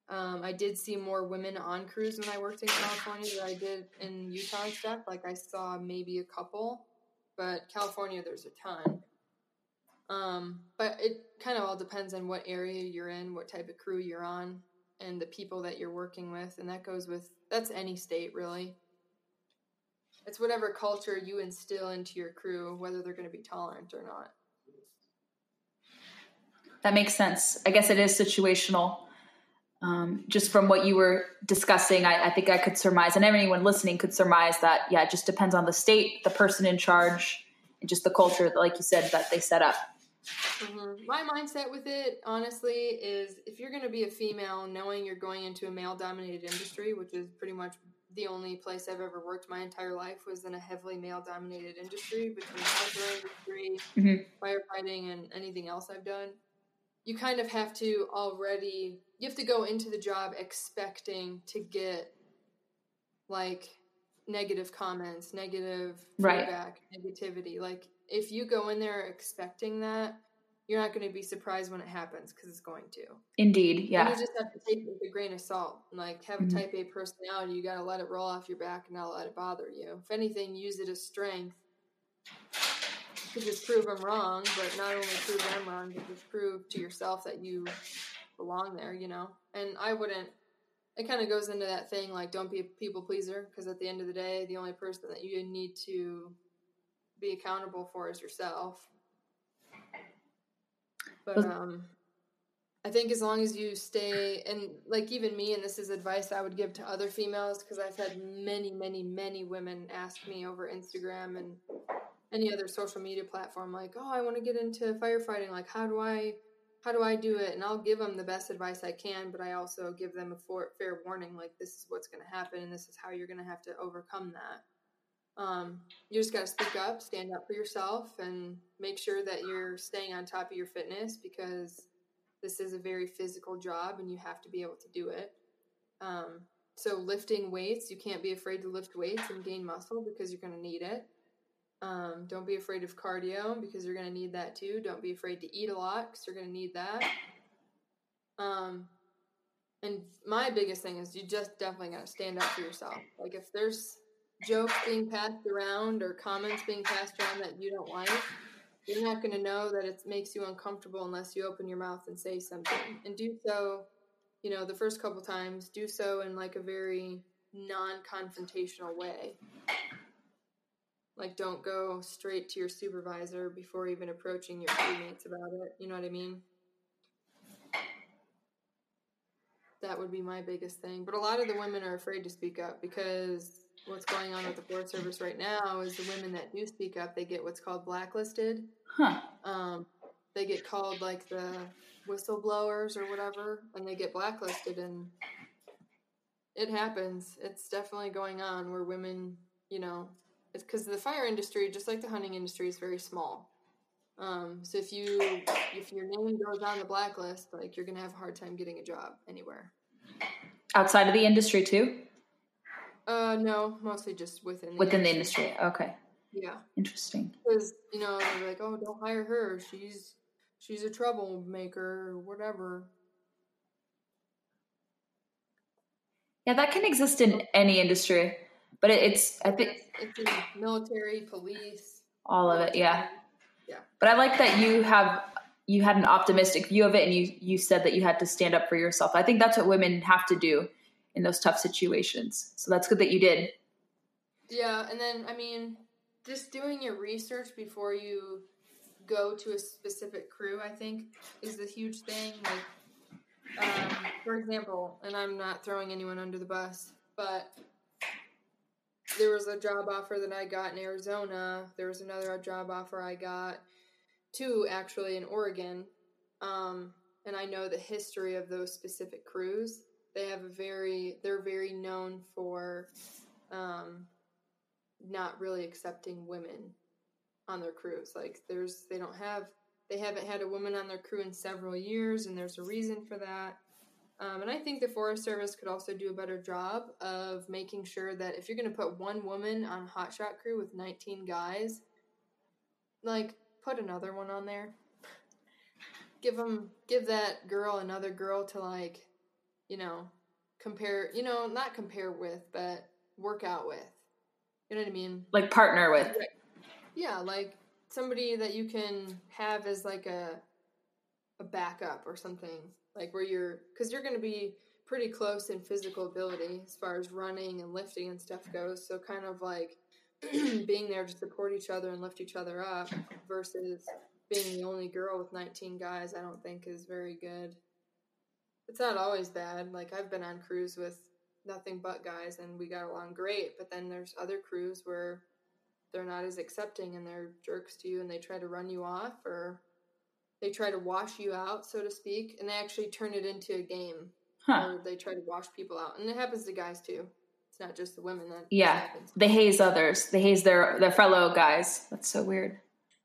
Um, I did see more women on crews when I worked in California than I did in Utah and stuff. Like I saw maybe a couple, but California there's a ton. Um, but it kind of all depends on what area you're in, what type of crew you're on, and the people that you're working with, and that goes with that's any state really. It's whatever culture you instill into your crew, whether they're going to be tolerant or not. That makes sense. I guess it is situational. Um, just from what you were discussing, I, I, think I could surmise, and anyone listening could surmise that, yeah, it just depends on the state, the person in charge, and just the culture, like you said, that they set up. Mm-hmm. My mindset with it, honestly, is if you're going to be a female, knowing you're going into a male dominated industry, which is pretty much the only place I've ever worked my entire life was in a heavily male dominated industry between outdoor industry, mm-hmm. firefighting, and anything else I've done you kind of have to already you have to go into the job expecting to get like negative comments, negative right. feedback, negativity. Like if you go in there expecting that, you're not going to be surprised when it happens because it's going to. Indeed, yeah. And you just have to take it with a grain of salt. Like have mm-hmm. a type A personality, you got to let it roll off your back and not let it bother you. If anything, use it as strength to just prove them wrong, but not only prove them wrong, but just prove to yourself that you belong there, you know? And I wouldn't, it kind of goes into that thing like, don't be a people pleaser, because at the end of the day, the only person that you need to be accountable for is yourself. But, um, I think as long as you stay, and like even me, and this is advice I would give to other females, because I've had many, many, many women ask me over Instagram and any other social media platform like oh i want to get into firefighting like how do i how do i do it and i'll give them the best advice i can but i also give them a for, fair warning like this is what's going to happen and this is how you're going to have to overcome that um, you just got to speak up stand up for yourself and make sure that you're staying on top of your fitness because this is a very physical job and you have to be able to do it um, so lifting weights you can't be afraid to lift weights and gain muscle because you're going to need it um, don't be afraid of cardio because you're going to need that too. Don't be afraid to eat a lot because you're going to need that. Um, and my biggest thing is you just definitely got to stand up for yourself. Like if there's jokes being passed around or comments being passed around that you don't like, you're not going to know that it makes you uncomfortable unless you open your mouth and say something. And do so, you know, the first couple times, do so in like a very non confrontational way. Like, don't go straight to your supervisor before even approaching your teammates about it. You know what I mean? That would be my biggest thing. But a lot of the women are afraid to speak up because what's going on with the Forest Service right now is the women that do speak up, they get what's called blacklisted. Huh. Um, they get called like the whistleblowers or whatever, and they get blacklisted. And it happens. It's definitely going on where women, you know, it's because the fire industry, just like the hunting industry, is very small. Um, so if you if your name goes on the blacklist, like you're gonna have a hard time getting a job anywhere. Outside of the industry too. Uh, no, mostly just within the within industry. the industry. Okay. Yeah. Interesting. Because you know they're like, oh, don't hire her. She's she's a troublemaker or whatever. Yeah, that can exist in any industry. But it, it's I think it's, it's military, police, all of it. Yeah. Yeah. But I like that you have you had an optimistic view of it, and you you said that you had to stand up for yourself. I think that's what women have to do in those tough situations. So that's good that you did. Yeah, and then I mean, just doing your research before you go to a specific crew, I think, is the huge thing. Like, um, for example, and I'm not throwing anyone under the bus, but there was a job offer that I got in Arizona. There was another job offer I got, two actually in Oregon. Um, and I know the history of those specific crews. They have a very, they're very known for um, not really accepting women on their crews. Like there's they don't have they haven't had a woman on their crew in several years, and there's a reason for that. Um, and I think the Forest Service could also do a better job of making sure that if you're going to put one woman on hotshot crew with 19 guys, like put another one on there. Give them, give that girl another girl to like, you know, compare. You know, not compare with, but work out with. You know what I mean? Like partner with. Yeah, like somebody that you can have as like a a backup or something like where you're because you're going to be pretty close in physical ability as far as running and lifting and stuff goes so kind of like being there to support each other and lift each other up versus being the only girl with 19 guys i don't think is very good it's not always bad like i've been on crews with nothing but guys and we got along great but then there's other crews where they're not as accepting and they're jerks to you and they try to run you off or they try to wash you out, so to speak, and they actually turn it into a game. Huh. They try to wash people out, and it happens to guys too. It's not just the women that. Yeah, they haze others. They haze their their fellow guys. That's so weird.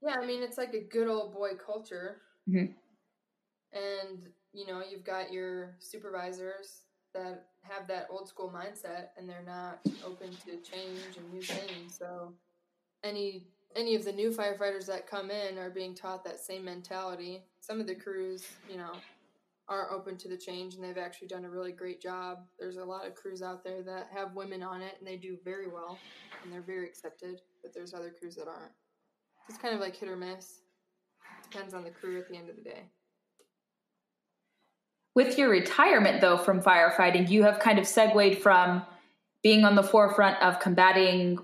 Yeah, I mean it's like a good old boy culture, mm-hmm. and you know you've got your supervisors that have that old school mindset, and they're not open to change and new things. So any any of the new firefighters that come in are being taught that same mentality. Some of the crews, you know, are open to the change and they've actually done a really great job. There's a lot of crews out there that have women on it and they do very well and they're very accepted, but there's other crews that aren't. It's kind of like hit or miss. Depends on the crew at the end of the day. With your retirement, though, from firefighting, you have kind of segued from being on the forefront of combating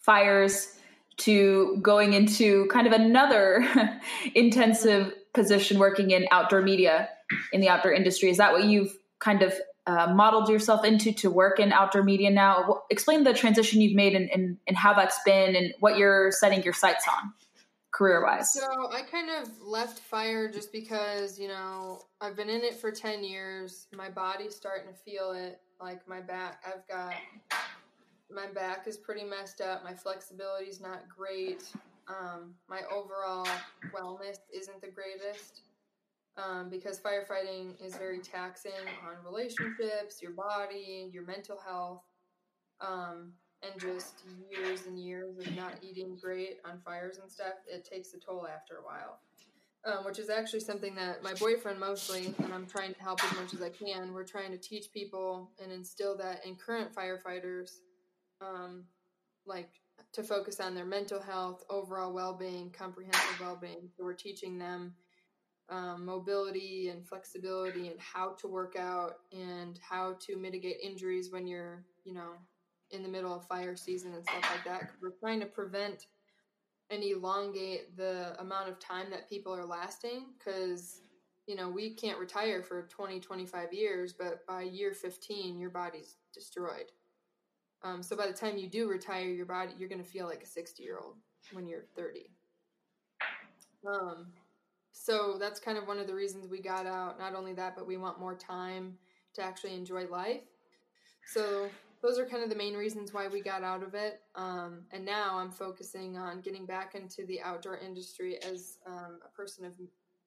fires to going into kind of another intensive position working in outdoor media in the outdoor industry. Is that what you've kind of uh, modeled yourself into to work in outdoor media now? Explain the transition you've made and, and, and how that's been and what you're setting your sights on career wise. So I kind of left fire just because, you know, I've been in it for 10 years. My body's starting to feel it. Like my back, I've got my back is pretty messed up. My flexibility is not great. Um, my overall wellness isn't the greatest um, because firefighting is very taxing on relationships, your body, your mental health, um, and just years and years of not eating great on fires and stuff. It takes a toll after a while. Um, which is actually something that my boyfriend mostly, and I'm trying to help as much as I can. We're trying to teach people and instill that in current firefighters um, like to focus on their mental health, overall well-being, comprehensive well-being. So we're teaching them um, mobility and flexibility and how to work out and how to mitigate injuries when you're, you know, in the middle of fire season and stuff like that. We're trying to prevent and elongate the amount of time that people are lasting because you know we can't retire for 20 25 years but by year 15 your body's destroyed um, so by the time you do retire, your body you're going to feel like a 60 year old when you're 30. Um, so that's kind of one of the reasons we got out. Not only that, but we want more time to actually enjoy life. So those are kind of the main reasons why we got out of it. Um, and now I'm focusing on getting back into the outdoor industry as um, a person of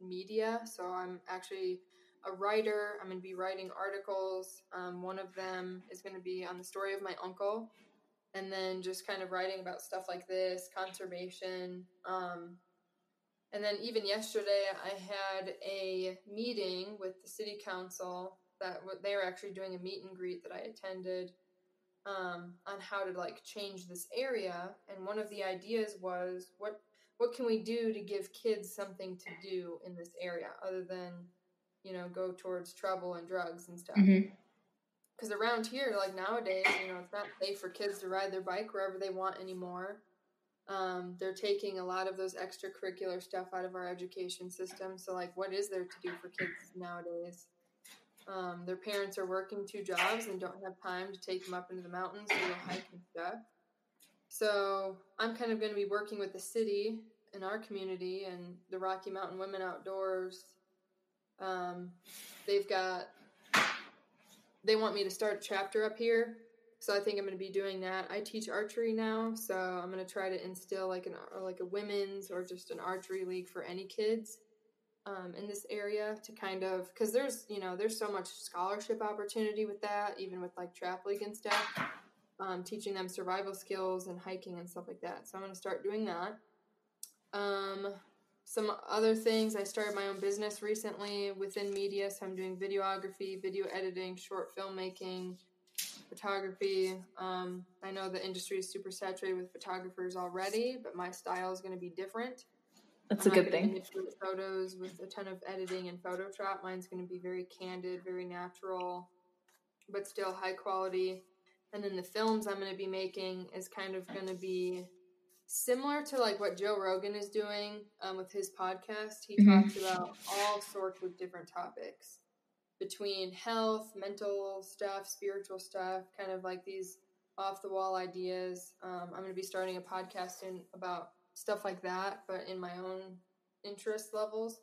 media. So I'm actually a writer. I'm going to be writing articles. Um, one of them is going to be on the story of my uncle, and then just kind of writing about stuff like this, conservation. Um, and then even yesterday, I had a meeting with the city council that they were actually doing a meet and greet that I attended um, on how to like change this area. And one of the ideas was what what can we do to give kids something to do in this area other than you know, go towards trouble and drugs and stuff. Because mm-hmm. around here, like nowadays, you know, it's not safe for kids to ride their bike wherever they want anymore. Um, they're taking a lot of those extracurricular stuff out of our education system. So, like, what is there to do for kids nowadays? Um, their parents are working two jobs and don't have time to take them up into the mountains to go hike and stuff. So, I'm kind of going to be working with the city in our community and the Rocky Mountain Women Outdoors um, they've got, they want me to start a chapter up here So I think I'm going to be doing that. I teach archery now, so I'm going to try to instill like an like a women's or just an archery league for any kids um, in this area to kind of because there's you know there's so much scholarship opportunity with that, even with like trap league and stuff. Um, teaching them survival skills and hiking and stuff like that. So I'm going to start doing that. Um, some other things, I started my own business recently within media. So I'm doing videography, video editing, short filmmaking, photography. Um, I know the industry is super saturated with photographers already, but my style is going to be different. That's I'm a good thing. Photos with a ton of editing and Photoshop. Mine's going to be very candid, very natural, but still high quality. And then the films I'm going to be making is kind of going to be similar to like what Joe Rogan is doing um, with his podcast. He Mhm. talks about all sorts of different topics between health, mental stuff, spiritual stuff, kind of like these off the wall ideas. Um, I'm going to be starting a podcast in about stuff like that, but in my own interest levels.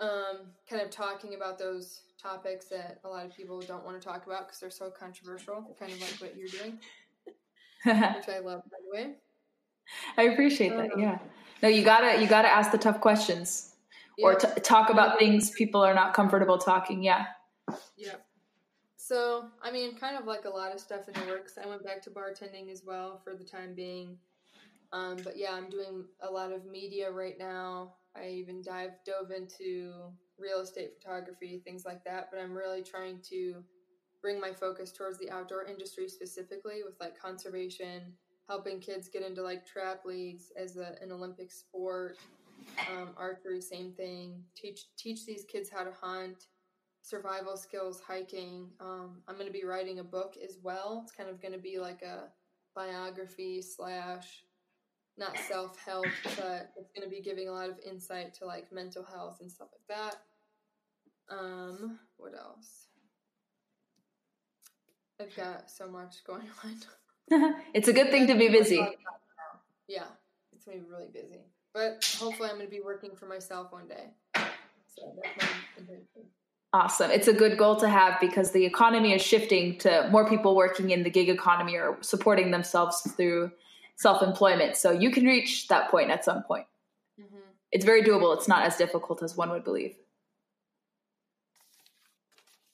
Um, kind of talking about those topics that a lot of people don't want to talk about because they're so controversial, kind of like what you're doing, which I love, by the way. I appreciate that. Um, Yeah. No, you gotta you gotta ask the tough questions or t- talk about things people are not comfortable talking. Yeah. Yeah. So, I mean, kind of like a lot of stuff in the works. I went back to bartending as well for the time being. Um, but yeah, I'm doing a lot of media right now. I even dive dove into real estate photography, things like that. But I'm really trying to bring my focus towards the outdoor industry specifically with like conservation, helping kids get into like trap leagues as a, an Olympic sport, um, archery, same thing. Teach teach these kids how to hunt, survival skills, hiking. Um, I'm going to be writing a book as well. It's kind of going to be like a biography slash not self help, but it's going to be giving a lot of insight to like mental health and stuff like that. Um, what else? I've got so much going on. it's a good thing to be busy. Yeah, it's gonna be really busy. But hopefully, I'm gonna be working for myself one day. So that's my intention. Awesome. It's a good goal to have because the economy is shifting to more people working in the gig economy or supporting themselves through self employment. So you can reach that point at some point. hmm It's very doable. It's not as difficult as one would believe.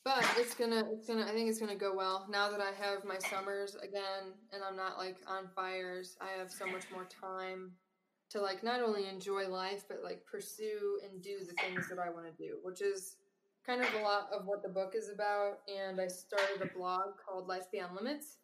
But it's gonna, it's gonna. I think it's gonna go well now that I have my summers again, and I'm not like on fires. I have so much more time to like not only enjoy life, but like pursue and do the things that I want to do, which is kind of a lot of what the book is about. And I started a blog called Life Beyond Limits,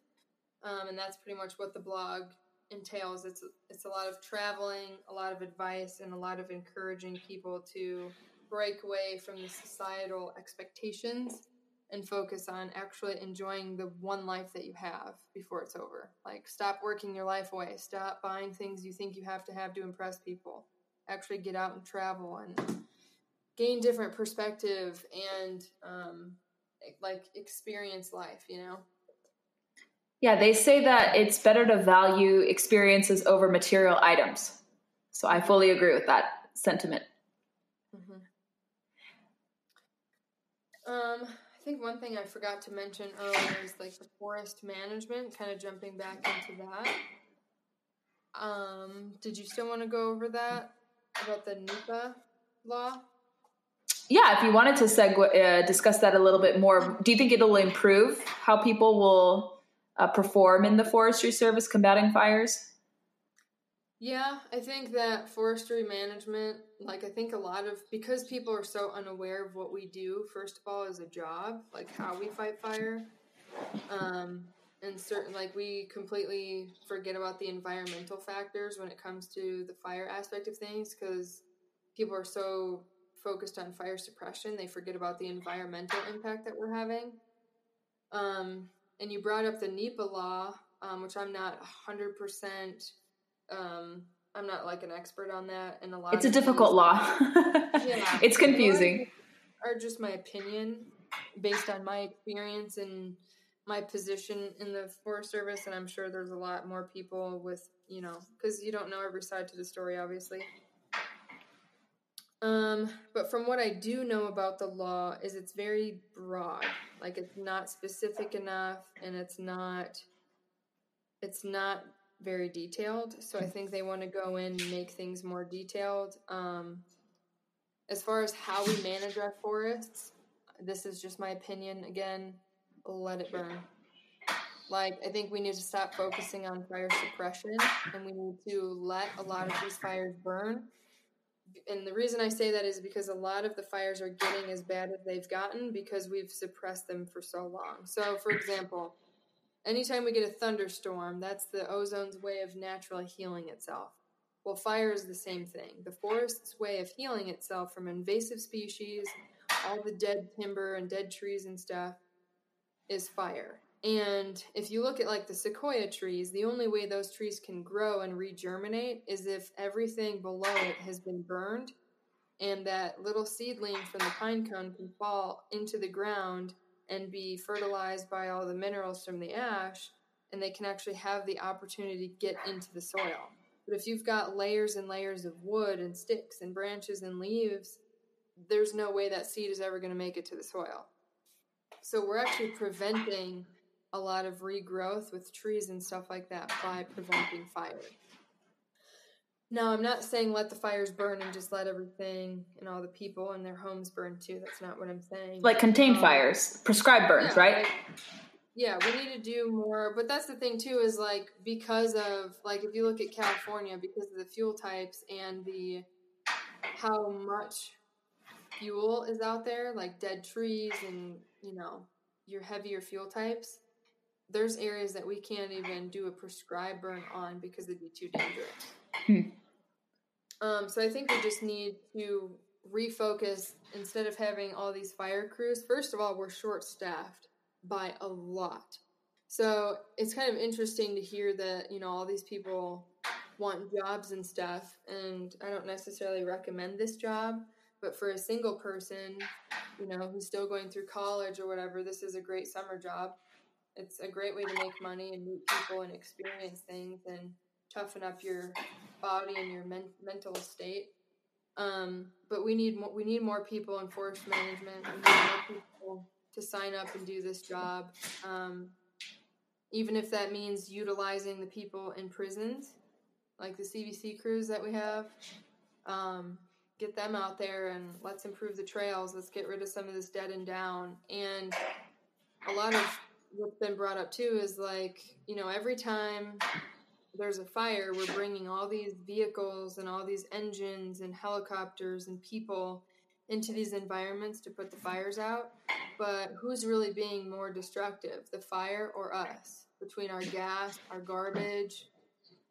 um, and that's pretty much what the blog entails. It's it's a lot of traveling, a lot of advice, and a lot of encouraging people to break away from the societal expectations and focus on actually enjoying the one life that you have before it's over. Like, stop working your life away. Stop buying things you think you have to have to impress people. Actually, get out and travel and gain different perspective and um, like experience life. You know. Yeah, they say that it's better to value experiences over material items. So I fully agree with that sentiment. Mm-hmm. Um, I think one thing I forgot to mention earlier is like the forest management, kind of jumping back into that. Um, did you still want to go over that about the NEPA law? Yeah, if you wanted to segue, uh, discuss that a little bit more, do you think it'll improve how people will uh, perform in the Forestry Service combating fires? Yeah, I think that forestry management, like I think a lot of because people are so unaware of what we do, first of all, as a job, like how we fight fire. Um, and certain like we completely forget about the environmental factors when it comes to the fire aspect of things because people are so focused on fire suppression, they forget about the environmental impact that we're having. Um, and you brought up the NEPA law, um, which I'm not 100% um, I'm not like an expert on that, and a lot. It's a difficult law. Yeah. It's confusing. Are just my opinion based on my experience and my position in the Forest Service, and I'm sure there's a lot more people with you know because you don't know every side to the story, obviously. Um, but from what I do know about the law, is it's very broad. Like it's not specific enough and it's not it's not very detailed. So I think they want to go in and make things more detailed. Um, as far as how we manage our forests, this is just my opinion. Again, let it burn. Like, I think we need to stop focusing on fire suppression and we need to let a lot of these fires burn. And the reason I say that is because a lot of the fires are getting as bad as they've gotten because we've suppressed them for so long. So, for example, anytime we get a thunderstorm, that's the ozone's way of naturally healing itself. Well, fire is the same thing. The forest's way of healing itself from invasive species, all the dead timber and dead trees and stuff, is fire. And if you look at like the sequoia trees, the only way those trees can grow and regerminate is if everything below it has been burned and that little seedling from the pine cone can fall into the ground and be fertilized by all the minerals from the ash and they can actually have the opportunity to get into the soil. But if you've got layers and layers of wood and sticks and branches and leaves, there's no way that seed is ever going to make it to the soil. So we're actually preventing a lot of regrowth with trees and stuff like that by preventing fire. Now, I'm not saying let the fires burn and just let everything and all the people and their homes burn too. That's not what I'm saying. Like contained um, fires, prescribed burns, yeah, right? Like, yeah, we need to do more. But that's the thing too is like because of like if you look at California, because of the fuel types and the how much fuel is out there, like dead trees and you know your heavier fuel types there's areas that we can't even do a prescribed burn on because it'd be too dangerous. Hmm. Um, so I think we just need to refocus instead of having all these fire crews. First of all, we're short staffed by a lot. So it's kind of interesting to hear that, you know, all these people want jobs and stuff. And I don't necessarily recommend this job, but for a single person, you know, who's still going through college or whatever, this is a great summer job it's a great way to make money and meet people and experience things and toughen up your body and your men- mental state. Um, but we need more, we need more people in forest management. We need more people to sign up and do this job. Um, even if that means utilizing the people in prisons, like the CVC crews that we have. Um, get them out there and let's improve the trails. Let's get rid of some of this dead and down. And a lot of what's been brought up too is like you know every time there's a fire we're bringing all these vehicles and all these engines and helicopters and people into these environments to put the fires out. But who's really being more destructive the fire or us? Between our gas our garbage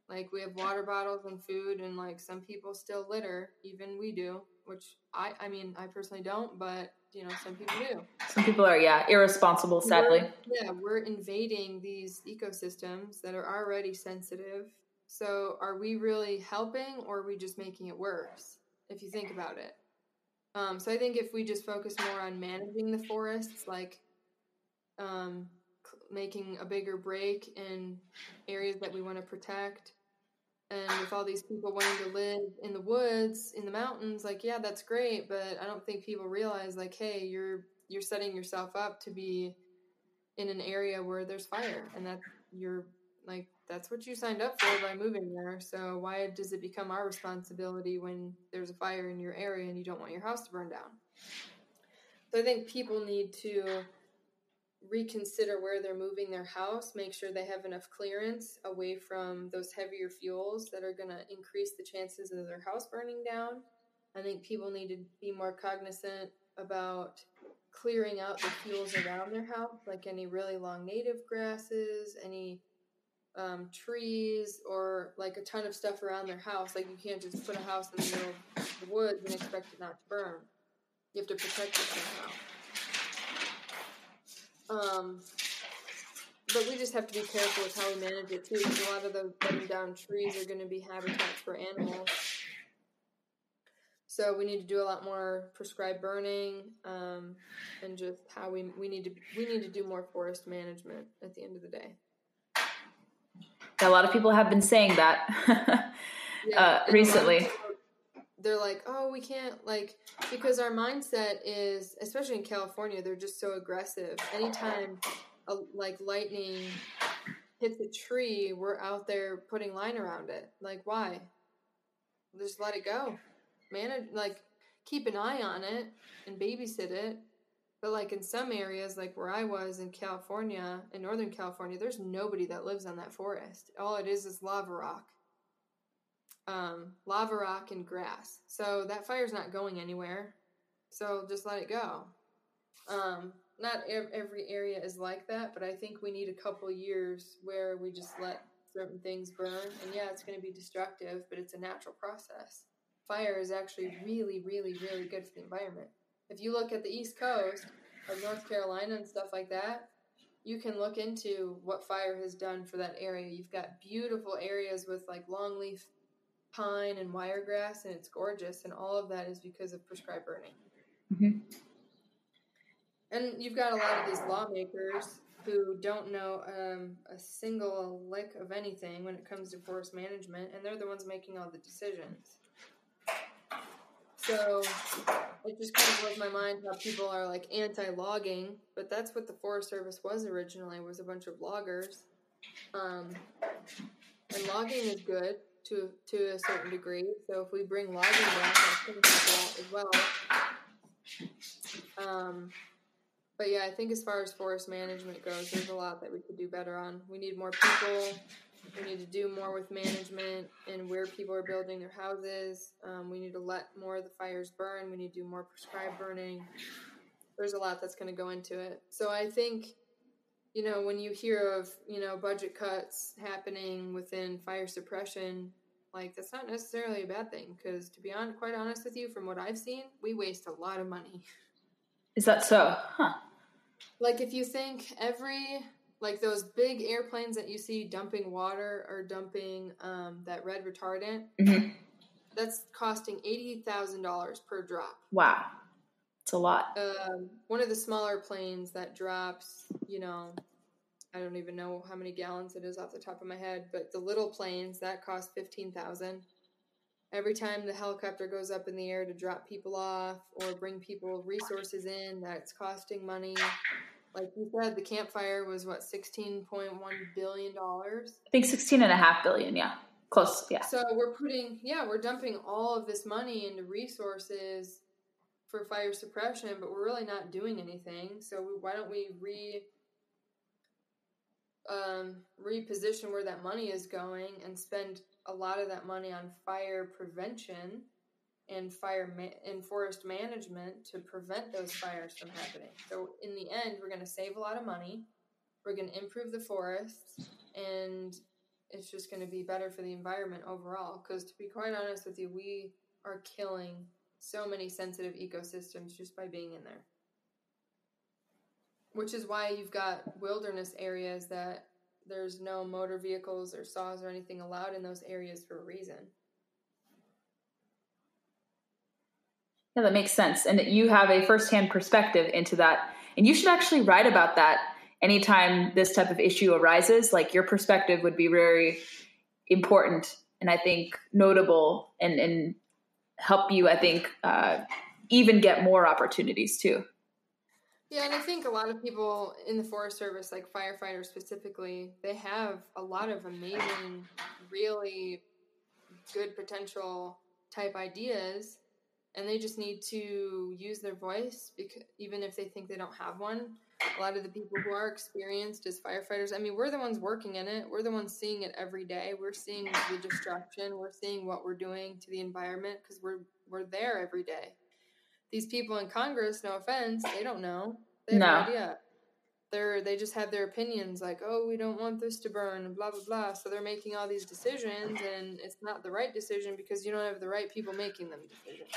like we have water bottles and food and like some people still litter even we do which i i mean i personally don't but you know some people do. Some people are yeah irresponsible sadly. we're, yeah we're invading these ecosystems that are already sensitive. So are we really helping or are we just making it worse if you think about it? Um, so i think if we just focus more on managing the forests like um, making a bigger break in areas that we want to protect and with all these people wanting to live in the woods in the mountains like yeah that's great but i don't think people realize like hey you're you're setting yourself up to be in an area where there's fire and that you're like that's what you signed up for by moving there so why does it become our responsibility when there's a fire in your area and you don't want your house to burn down? So i think people need to reconsider where they're moving their house, make sure they have enough clearance away from those heavier fuels that are going to increase the chances of their house burning down. I think people need to be more cognizant about clearing out the fuels around their house, like any really long native grasses, any um, trees, or like a ton of stuff around their house. Like you can't just put a house in the middle of the woods and expect it not to burn. You have to protect it somehow. Um, but we just have to be careful with how we manage it too, because a lot of the cutting down trees are going to be habitats for animals. So we need to do a lot more prescribed burning, um, and just how we we need to we need to do more forest management at the end of the day. A lot of people have been saying that yeah, uh, recently. They're like, oh, we can't like because our mindset is, especially in California, they're just so aggressive. Anytime a, like lightning hits a tree, we're out there putting line around it. Like, why? Just let it go. Manage like keep an eye on it and babysit it. But like in some areas, like where I was in California, in Northern California, there's nobody that lives on that forest. All it is is lava rock. Um, lava rock and grass. So that fire's not going anywhere. So just let it go. Um, not every area is like that, but I think we need a couple years where we just let certain things burn. And yeah, it's going to be destructive, but it's a natural process. Fire is actually really, really, really good for the environment. If you look at the East Coast of North Carolina and stuff like that, you can look into what fire has done for that area. You've got beautiful areas with like longleaf pine and wiregrass, and it's gorgeous. And all of that is because of prescribed burning. Mm-hmm. And you've got a lot of these lawmakers who don't know um, a single lick of anything when it comes to forest management, and they're the ones making all the decisions. So it just kind of blows my mind how people are like anti-logging, but that's what the Forest Service was originally was a bunch of loggers. Um, and logging is good to to a certain degree. So if we bring logging back, I think that as well. Um, but yeah, I think as far as forest management goes, there's a lot that we could do better on. We need more people. We need to do more with management and where people are building their houses. Um, we need to let more of the fires burn. We need to do more prescribed burning. There's a lot that's going to go into it. So I think, you know, when you hear of, you know, budget cuts happening within fire suppression, like that's not necessarily a bad thing because to be on, quite honest with you, from what I've seen, we waste a lot of money. Is that so? Huh. Like if you think every like those big airplanes that you see dumping water or dumping um, that red retardant, mm-hmm. that's costing eighty thousand dollars per drop. Wow, it's a lot. Um, one of the smaller planes that drops, you know, I don't even know how many gallons it is off the top of my head, but the little planes that cost fifteen thousand. Every time the helicopter goes up in the air to drop people off or bring people resources in, that's costing money like you said, the Camp Fire was what sixteen point one billion dollars. I think sixteen and a half billion. Yeah, close. Yeah. So we're putting, yeah, we're dumping all of this money into resources for fire suppression, but we're really not doing anything. So we, why don't we re um, reposition where that money is going and spend a lot of that money on fire prevention? and fire ma- and forest management to prevent those fires from happening. So in the end, we're going to save a lot of money. We're going to improve the forests, and it's just going to be better for the environment overall. Because to be quite honest with you, we are killing so many sensitive ecosystems just by being in there. Which is why you've got wilderness areas that there's no motor vehicles or saws or anything allowed in those areas for a reason Yeah, that makes sense. And that you have a firsthand perspective into that. And you should actually write about that anytime this type of issue arises. Like your perspective would be very important and I think notable and, and help you, I think, uh, even get more opportunities too. Yeah, and I think a lot of people in the Forest Service, like firefighters specifically, they have a lot of amazing, really good potential type ideas and they just need to use their voice because even if they think they don't have one a lot of the people who are experienced as firefighters i mean we're the ones working in it. We're the ones seeing it every day. We're seeing the destruction. We're seeing what we're doing to the environment because we're we're there every day. These people in congress no offense they don't know. They have no, no. idea. They're they just have their opinions like oh we don't want this to burn and blah blah blah. So they're making all these decisions and it's not the right decision because you don't have the right people making them decisions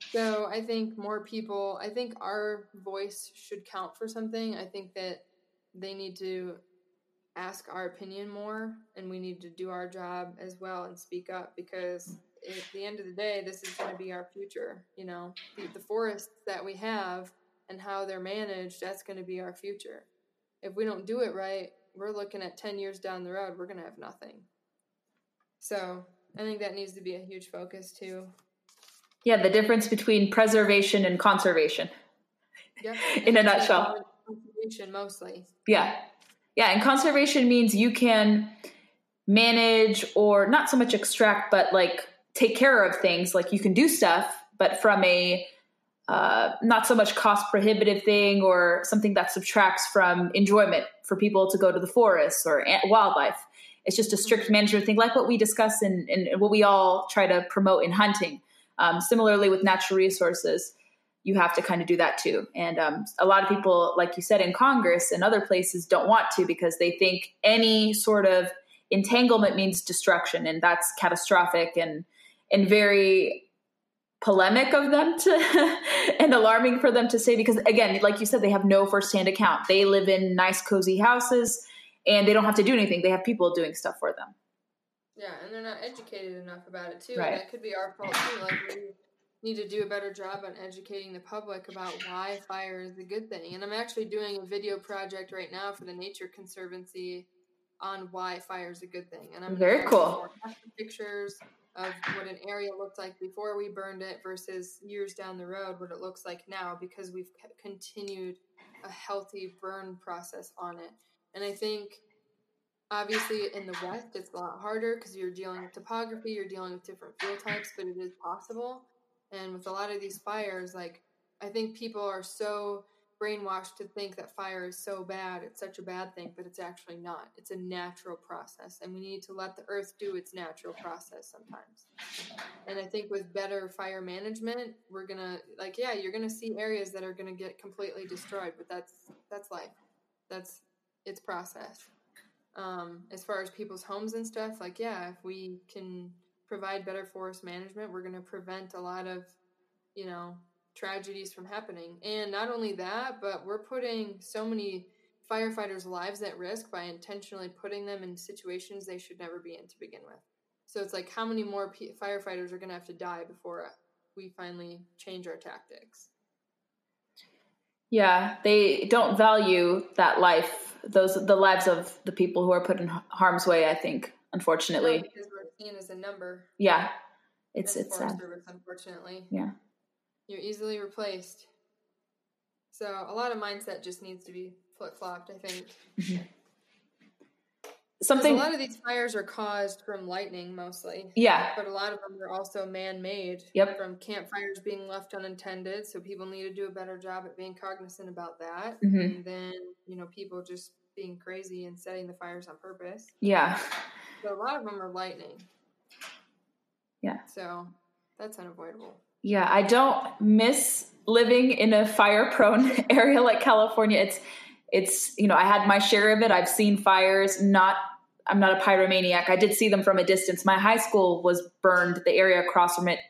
so I think more people, I think our voice should count for something. I think that they need to ask our opinion more and we need to do our job as well and speak up because at the end of the day, this is going to be our future. You know, the, the forests that we have and how they're managed, that's going to be our future. If we don't do it right, we're looking at 10 years down the road, we're going to have nothing. So I think that needs to be a huge focus too. Yeah, the difference between preservation and conservation. Yeah. In a nutshell. Conservation mostly. Yeah. Yeah. And conservation means you can manage or not so much extract, but like take care of things. Like you can do stuff, but from a uh, not so much cost prohibitive thing or something that subtracts from enjoyment for people to go to the forests or wildlife. It's just a strict management thing, like what we discuss and what we all try to promote in hunting. Um, similarly, with natural resources, you have to kind of do that too. And um, a lot of people, like you said, in Congress and other places, don't want to because they think any sort of entanglement means destruction, and that's catastrophic and and very polemic of them to and alarming for them to say because again like you said they have no firsthand account. They live in nice cozy houses and they don't have to do anything. They have people doing stuff for them Yeah, and they're not educated enough about it too. Right. And that could be our fault too. Like we need to do a better job on educating the public about why fire is a good thing. And I'm actually doing a video project right now for the Nature Conservancy on why fire is a good thing. And I'm Very cool. Pictures of what an area looked like before we burned it versus years down the road what it looks like now because we've continued a healthy burn process on it. And I think obviously in the west it's a lot harder because you're dealing with topography you're dealing with different fuel types but it is possible. And with a lot of these fires like i think people are so brainwashed to think that fire is so bad it's such a bad thing but it's actually not. It's a natural process and we need to let the earth do its natural process sometimes. And i think with better fire management we're gonna like yeah you're gonna see areas that are gonna get completely destroyed but that's that's life. That's its process um, as far as people's homes and stuff, like yeah, if we can provide better forest management, we're going to prevent a lot of, you know, tragedies from happening. And not only that, but we're putting so many firefighters' lives at risk by intentionally putting them in situations they should never be in to begin with. So it's like how many more p- firefighters are going to have to die before we finally change our tactics? Yeah they don't value that life those the lives of the people who are put in harm's way i think unfortunately No, because we're seen as a number. yeah it's it's sad Service, unfortunately. yeah You're easily replaced. So a lot of mindset just needs to be flip flopped, I think. Mm-hmm. Something a lot of these fires are caused from lightning mostly. yeah But a lot of them are also man made. Yep. From campfires being left unintended. So people need to do a better job at being cognizant about that. Mhm. And then, you know, people just being crazy and setting the fires on purpose. yeah But a lot of them are lightning. Yeah. So that's unavoidable. Yeah, I don't miss living in a fire prone area like California. It's it's you know, I had my share of it. I've seen fires, not I'm not a pyromaniac. I did see them from a distance. My high school was burned, the area across from it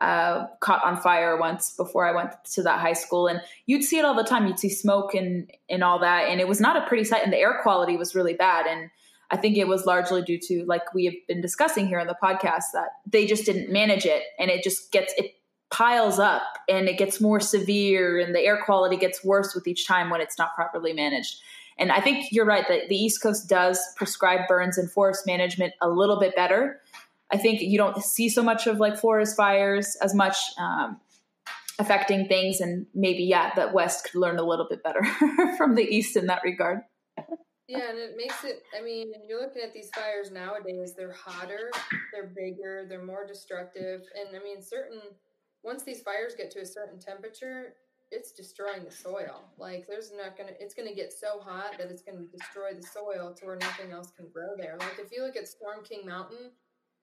uh, caught on fire once before I went to that high school. And you'd see it all the time. You'd see smoke and, and all that. And it was not a pretty sight. And the air quality was really bad. And I think it was largely due to, like we have been discussing here on the podcast, that they just didn't manage it. And it just gets, it piles up and it gets more severe and the air quality gets worse with each time when it's not properly managed. And I think you're right that the East Coast does prescribe burns and forest management a little bit better. I think you don't see so much of like forest fires as much um, affecting things, and maybe yeah, that West could learn a little bit better from the East in that regard. Yeah, and it makes it. I mean, you're looking at these fires nowadays. They're hotter, they're bigger, they're more destructive, and I mean, certain. Once these fires get to a certain temperature, it's destroying the soil. Like, there's not gonna. It's gonna get so hot that it's gonna destroy the soil to where nothing else can grow there. Like, if you look at Storm King Mountain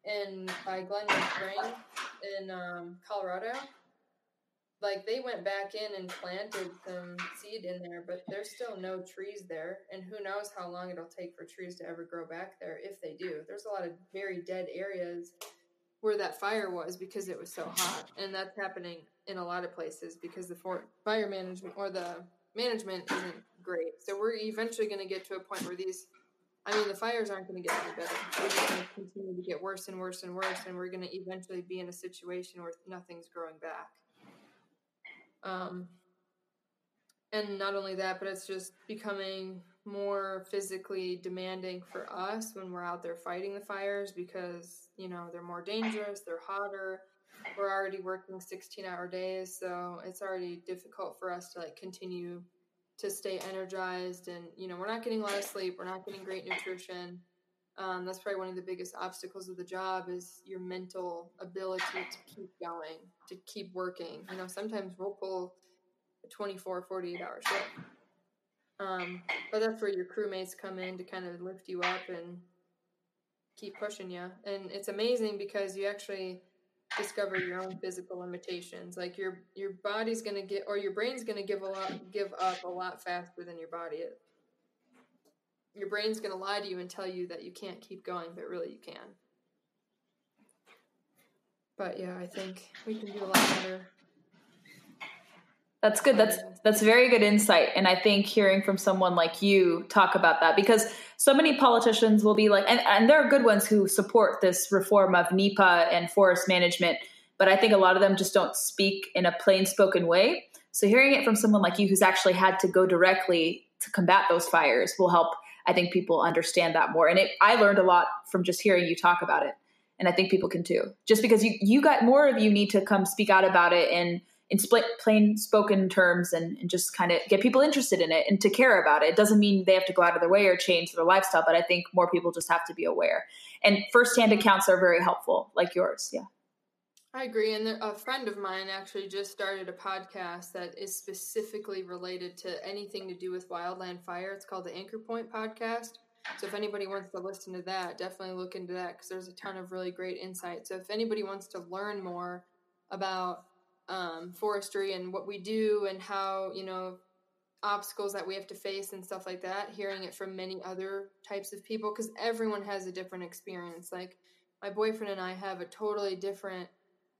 in by Glenwood Spring in um, Colorado, like they went back in and planted some seed in there, but there's still no trees there, and who knows how long it'll take for trees to ever grow back there if they do. There's a lot of very dead areas where that fire was because it was so hot, and that's happening in a lot of places because the fire management or the management isn't great. So we're eventually going to get to a point where these. I mean, the fires aren't going to get any better. They're going to continue to get worse and worse and worse, and we're going to eventually be in a situation where nothing's growing back. Um, and not only that, but it's just becoming more physically demanding for us when we're out there fighting the fires because you know, they're more dangerous, they're hotter. We're already working 16 hour days, so it's already difficult for us to like continue to stay energized. And, you know, we're not getting a lot of sleep, we're not getting great nutrition. Um, that's probably one of the biggest obstacles of the job is your mental ability to keep going, to keep working. You know, sometimes we'll pull a 24, 48 hour shift. Um, but that's where your crewmates come in to kind of lift you up and keep pushing you. And it's amazing because you actually discover your own physical limitations. Like your your body's gonna get or your brain's gonna give a lot give up a lot faster than your body. your brain's gonna lie to you and tell you that you can't keep going, but really you can. But yeah, I think we can do a lot better. That's good. That's that's very good insight. And I think hearing from someone like you talk about that because so many politicians will be like and, and there are good ones who support this reform of NEPA and forest management, but I think a lot of them just don't speak in a plain spoken way. So hearing it from someone like you who's actually had to go directly to combat those fires will help I think people understand that more. And it, I learned a lot from just hearing you talk about it. And I think people can too. Just because you you got more of you need to come speak out about it and in split, plain spoken terms and, and just kind of get people interested in it and to care about it. It doesn't mean they have to go out of their way or change their lifestyle, but I think more people just have to be aware. And firsthand accounts are very helpful, like yours. Yeah. I agree. And a friend of mine actually just started a podcast that is specifically related to anything to do with wildland fire. It's called the Anchor Point Podcast. So if anybody wants to listen to that, definitely look into that because there's a ton of really great insight. So if anybody wants to learn more about um, forestry and what we do and how you know obstacles that we have to face and stuff like that hearing it from many other types of people because everyone has a different experience. Like my boyfriend and i have a totally different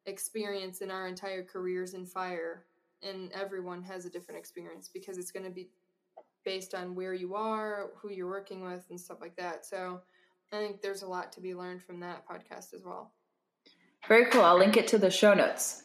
experience in our entire careers in fire and everyone has a different experience because it's going to be based on where you are who you're working with and stuff like that. So i think there's a lot to be learned from that podcast as well. Very cool. I'll link it to the show notes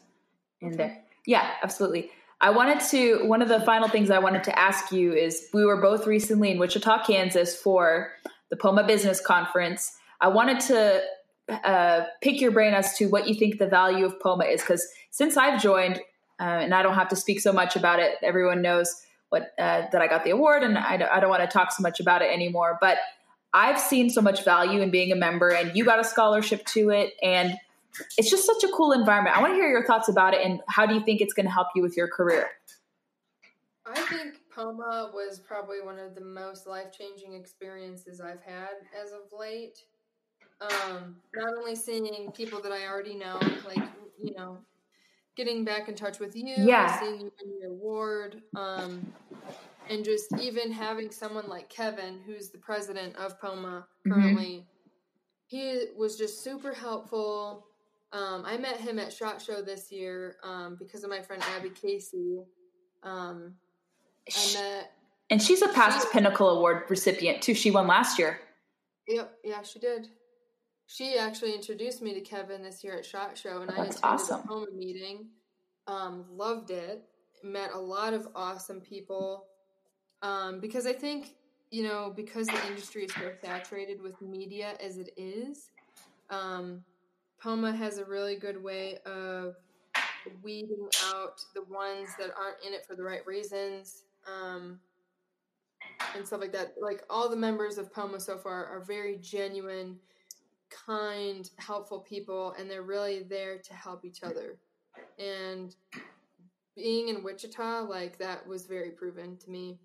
in there. Yeah, absolutely. I wanted to, one of the final things I wanted to ask you is we were both recently in Wichita, Kansas for the POMA Business Conference. I wanted to uh, pick your brain as to what you think the value of POMA is, because since I've joined, uh, and I don't have to speak so much about it, everyone knows what uh, that I got the award, and I don't, I don't want to talk so much about it anymore. But I've seen so much value in being a member, and you got a scholarship to it, and it's just such a cool environment. I want to hear your thoughts about it and how do you think it's going to help you with your career? I think POMA was probably one of the most life changing experiences I've had as of late. Um, not only seeing people that I already know, like, you know, getting back in touch with you, yeah. seeing you in your award, um, and just even having someone like Kevin, who's the president of POMA mm-hmm. currently, mm-hmm. he was just super helpful um, I met him at Shot Show this year um, because of my friend Abby Casey. Um, I met, and she's a past she, Pinnacle Award recipient too. She won last year. Yep, yeah, she did. She actually introduced me to Kevin this year at Shot Show, and I attended awesome. the home meeting. Um, loved it. Met a lot of awesome people. Um, because I think you know because the industry is so saturated with media as it is. Um, POMA has a really good way of weeding out the ones that aren't in it for the right reasons um, and stuff like that. Like all the members of POMA so far are very genuine, kind, helpful people, and they're really there to help each other. And being in Wichita, like that was very proven to me.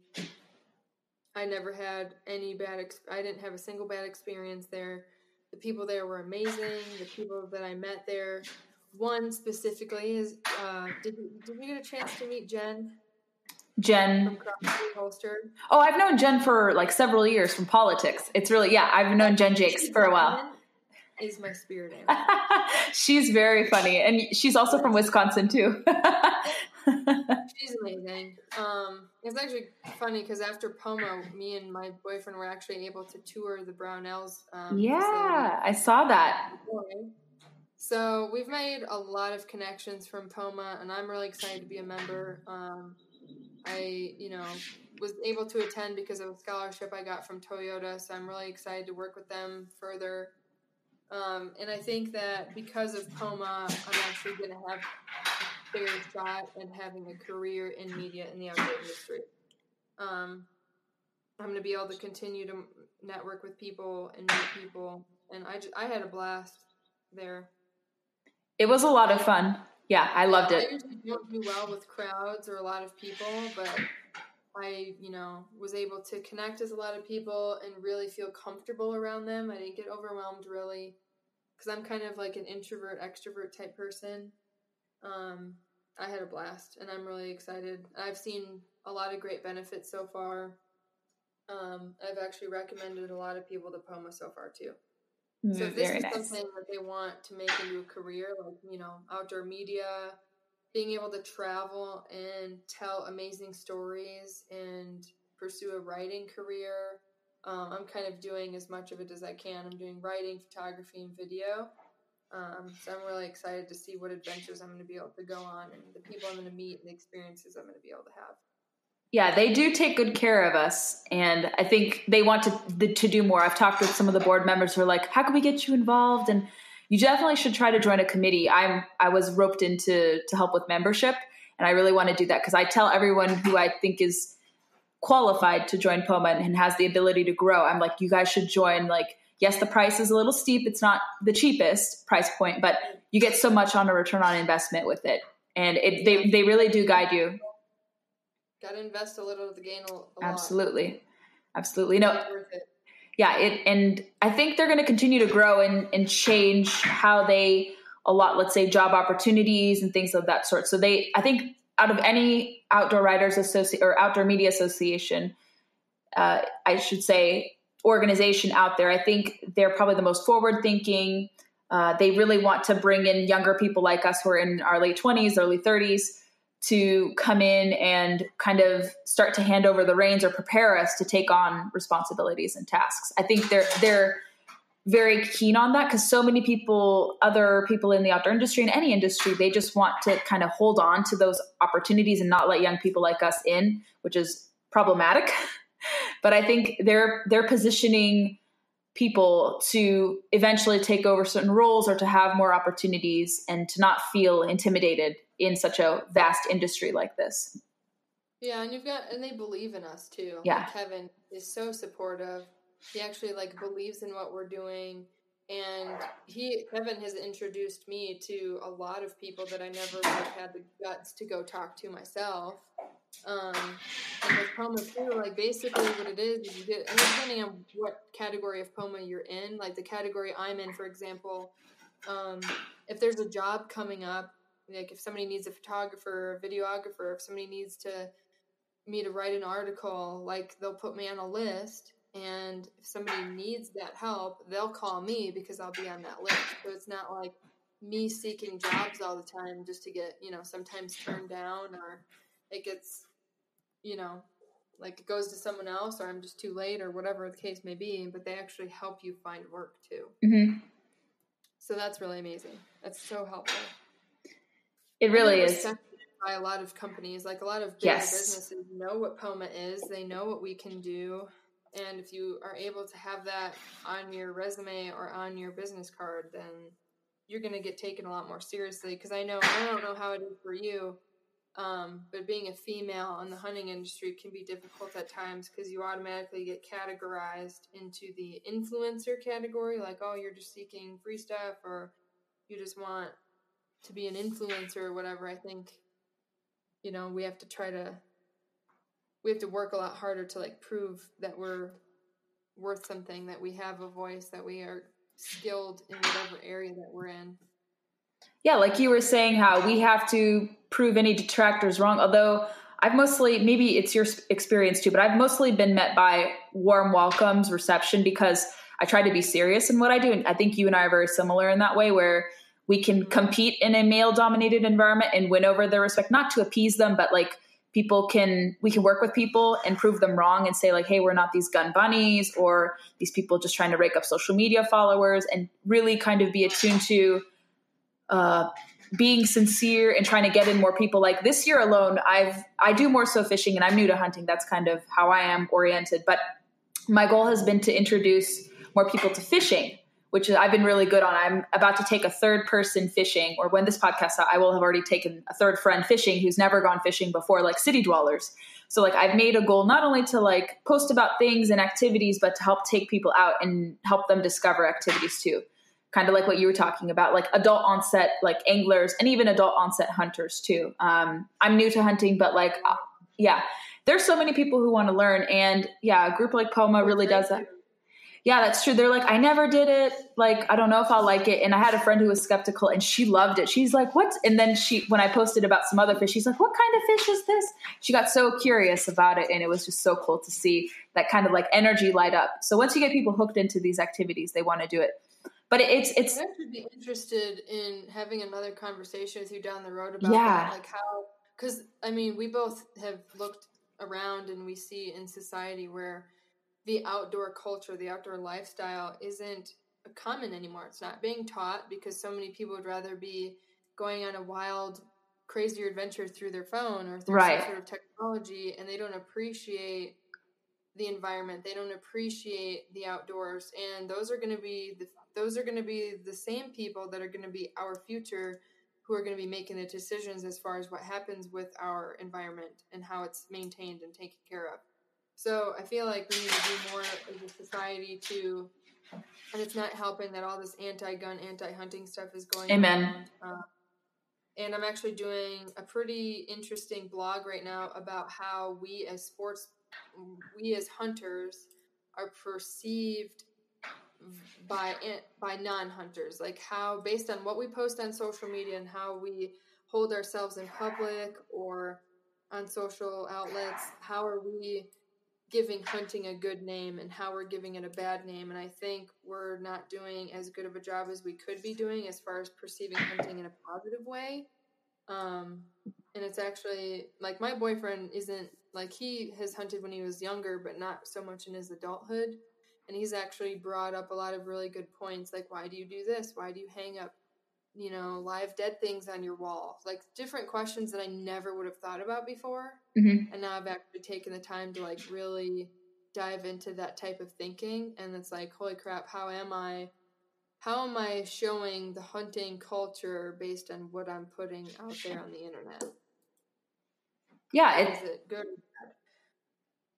I never had any bad. Ex- I didn't have a single bad experience there. The people there were amazing. The people that I met there, one specifically is, uh, did, did you get a chance to meet Jen? Jen. Holster. Oh, I've known Jen for like several years from politics. It's really, yeah, I've known Jen Jakes for a while. Is my spirit animal. she's very funny. And she's also from Wisconsin too. She's amazing. Um, it's actually funny because after Poma, me and my boyfriend were actually able to tour the Brownells. Um, yeah, I saw that. So we've made a lot of connections from Poma, and I'm really excited to be a member. Um, I, you know, was able to attend because of a scholarship I got from Toyota, so I'm really excited to work with them further. Um, and I think that because of Poma, I'm actually going to have fair shot at having a career in media in the outdoor industry. Um, I'm going to be able to continue to network with people and meet people, and I just, I had a blast there. It was a lot of fun. Yeah, I loved it. I usually don't do well with crowds or a lot of people, but I, you know, was able to connect with a lot of people and really feel comfortable around them. I didn't get overwhelmed really because I'm kind of like an introvert, extrovert type person. Um, I had a blast and I'm really excited. I've seen a lot of great benefits so far. Um, I've actually recommended a lot of people to POMA so far too. So if this is nice. something that they want to make into a career, like you know, outdoor media, being able to travel and tell amazing stories and pursue a writing career, um, I'm kind of doing as much of it as I can. I'm doing writing, photography, and video. Um, so I'm really excited to see what adventures I'm going to be able to go on and the people I'm going to meet and the experiences I'm going to be able to have. Yeah, they do take good care of us, and I think they want to to do more. I've talked with some of the board members who are like, "How can we get you involved?" And you definitely should try to join a committee. I'm I was roped into to help with membership, and I really want to do that because I tell everyone who I think is qualified to join POMA and has the ability to grow. I'm like, you guys should join. Like, yes, the price is a little steep. It's not the cheapest price point, but you get so much on a return on investment with it, and it they they really do guide you. Got to invest a little to the gain a. Absolutely. Absolutely. No, It's worth it. yeah, it and I think they're going to continue to grow and and change how they a lot let's say job opportunities and things of that sort. So they I think out of any outdoor writers associate or outdoor media association uh, I should say organization out there, I think they're probably the most forward thinking. Uh, they really want to bring in younger people like us who are in our late 20s, early 30s to come in and kind of start to hand over the reins or prepare us to take on responsibilities and tasks. I think they're they're very keen on that because so many people, other people in the outdoor industry and any industry, they just want to kind of hold on to those opportunities and not let young people like us in, which is problematic. but I think they're they're positioning people to eventually take over certain roles or to have more opportunities and to not feel intimidated in such a vast industry like this. Yeah, and you've got and they believe in us too. Yeah. Like Kevin is so supportive. He actually like believes in what we're doing and he Kevin has introduced me to a lot of people that I never would have had the guts to go talk to myself. Um and with Poma too, like basically what it is is you get and depending on what category of Poma you're in, like the category I'm in, for example, um, if there's a job coming up, like if somebody needs a photographer, a videographer, if somebody needs to me to write an article, like they'll put me on a list. And if somebody needs that help, they'll call me because I'll be on that list. So it's not like me seeking jobs all the time just to get, you know, sometimes turned down or it gets, you know, like it goes to someone else or I'm just too late or whatever the case may be. But they actually help you find work too. Mm-hmm. So that's really amazing. That's so helpful. It really is. By a lot of companies, like a lot of bigger Yes. businesses know what Poma is. They know what we can do, and if you are able to have that on your resume or on your business card, then you're going to get taken a lot more seriously. Because I know I don't know how it is for you, um, but being a female in the hunting industry can be difficult at times because you automatically get categorized into the influencer category, like oh you're just seeking free stuff or you just want to be an influencer or whatever, I think, you know, we have to try to we have to work a lot harder to like prove that we're worth something, that we have a voice, that we are skilled in whatever area that we're in. Yeah, like you were saying, how we have to prove any detractors wrong. Although I've mostly, maybe it's your experience too, but I've mostly been met by warm welcomes, reception, because I try to be serious in what I do. And I think you and I are very similar in that way, where we can compete in a male dominated environment and win over their respect, not to appease them, but like people can, we can work with people and prove them wrong and say, like, hey, we're not these gun bunnies or these people just trying to rake up social media followers and really kind of be attuned to uh, being sincere and trying to get in more people. Like this year alone, I've I do more so fishing, and I'm new to hunting. That's kind of how I am oriented. But my goal has been to introduce more people to fishing, which I've been really good on. I'm about to take a third person fishing, or when this podcast out, I will have already taken a third friend fishing who's never gone fishing before, like city dwellers. So like I've made a goal not only to like post about things and activities, but to help take people out and help them discover activities too. Kind of like what you were talking about, like adult onset, like anglers, and even adult onset hunters too. Um, I'm new to hunting, but like, uh, yeah, there's so many people who want to learn, and yeah, a group like Poma really does that yeah, that's true. They're like, I never did it. Like, I don't know if I'll like it. And I had a friend who was skeptical and she loved it. She's like, what? And then she, when I posted about some other fish, she's like, what kind of fish is this? She got so curious about it. And it was just so cool to see that kind of like energy light up. So once you get people hooked into these activities, they want to do it. But it's, it's, I would be interested in having another conversation with you down the road about yeah. that, like how, because I mean, we both have looked around and we see in society where, the outdoor culture, the outdoor lifestyle isn't common anymore. It's not being taught because so many people would rather be going on a wild, crazier adventure through their phone or through right. some sort of technology, and they don't appreciate the environment. They don't appreciate the outdoors, and those are going to be the those are going to be the same people that are going to be our future who are going to be making the decisions as far as what happens with our environment and how it's maintained and taken care of. So I feel like we need to do more as a society to, and it's not helping that all this anti-gun, anti-hunting stuff is going. Amen. Uh, and I'm actually doing a pretty interesting blog right now about how we as sports, we as hunters, are perceived by by non-hunters. Like how, based on what we post on social media and how we hold ourselves in public or on social outlets, how are we giving hunting a good name and how we're giving it a bad name. And I think we're not doing as good of a job as we could be doing as far as perceiving hunting in a positive way. Um, and it's actually like my boyfriend isn't like he has hunted when he was younger, but not so much in his adulthood. And he's actually brought up a lot of really good points like, why do you do this? Why do you hang up you know, live dead things on your wall. Like different questions that I never would have thought about before. Mm-hmm. And now I've actually taken the time to like really dive into that type of thinking. And it's like, holy crap, how am I? How am I showing the hunting culture based on what I'm putting out there on the internet? Yeah, it's it good.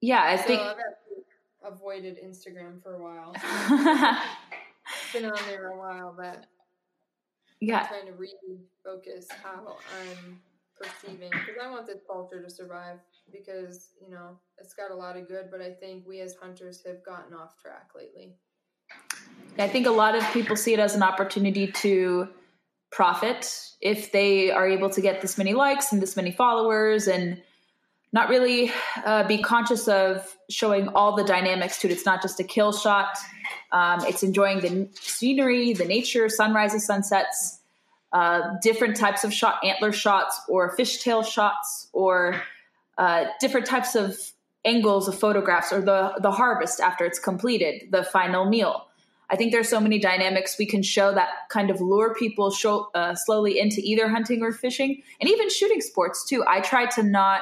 Yeah, I so think I've avoided Instagram for a while. been on there a while, but yeah. I'm trying to refocus how I'm perceiving because I want this culture to survive because you know it's got a lot of good, but I think we as hunters have gotten off track lately. I think a lot of people see it as an opportunity to profit if they are able to get this many likes and this many followers and not really uh, be conscious of showing all the dynamics to it. It's not just a kill shot. Um, it's enjoying the scenery, the nature, sunrises, sunsets, uh, different types of shot, antler shots, or fishtail shots, or uh, different types of angles of photographs, or the the harvest after it's completed, the final meal. I think there's so many dynamics we can show that kind of lure people show, uh, slowly into either hunting or fishing, and even shooting sports too. I try to not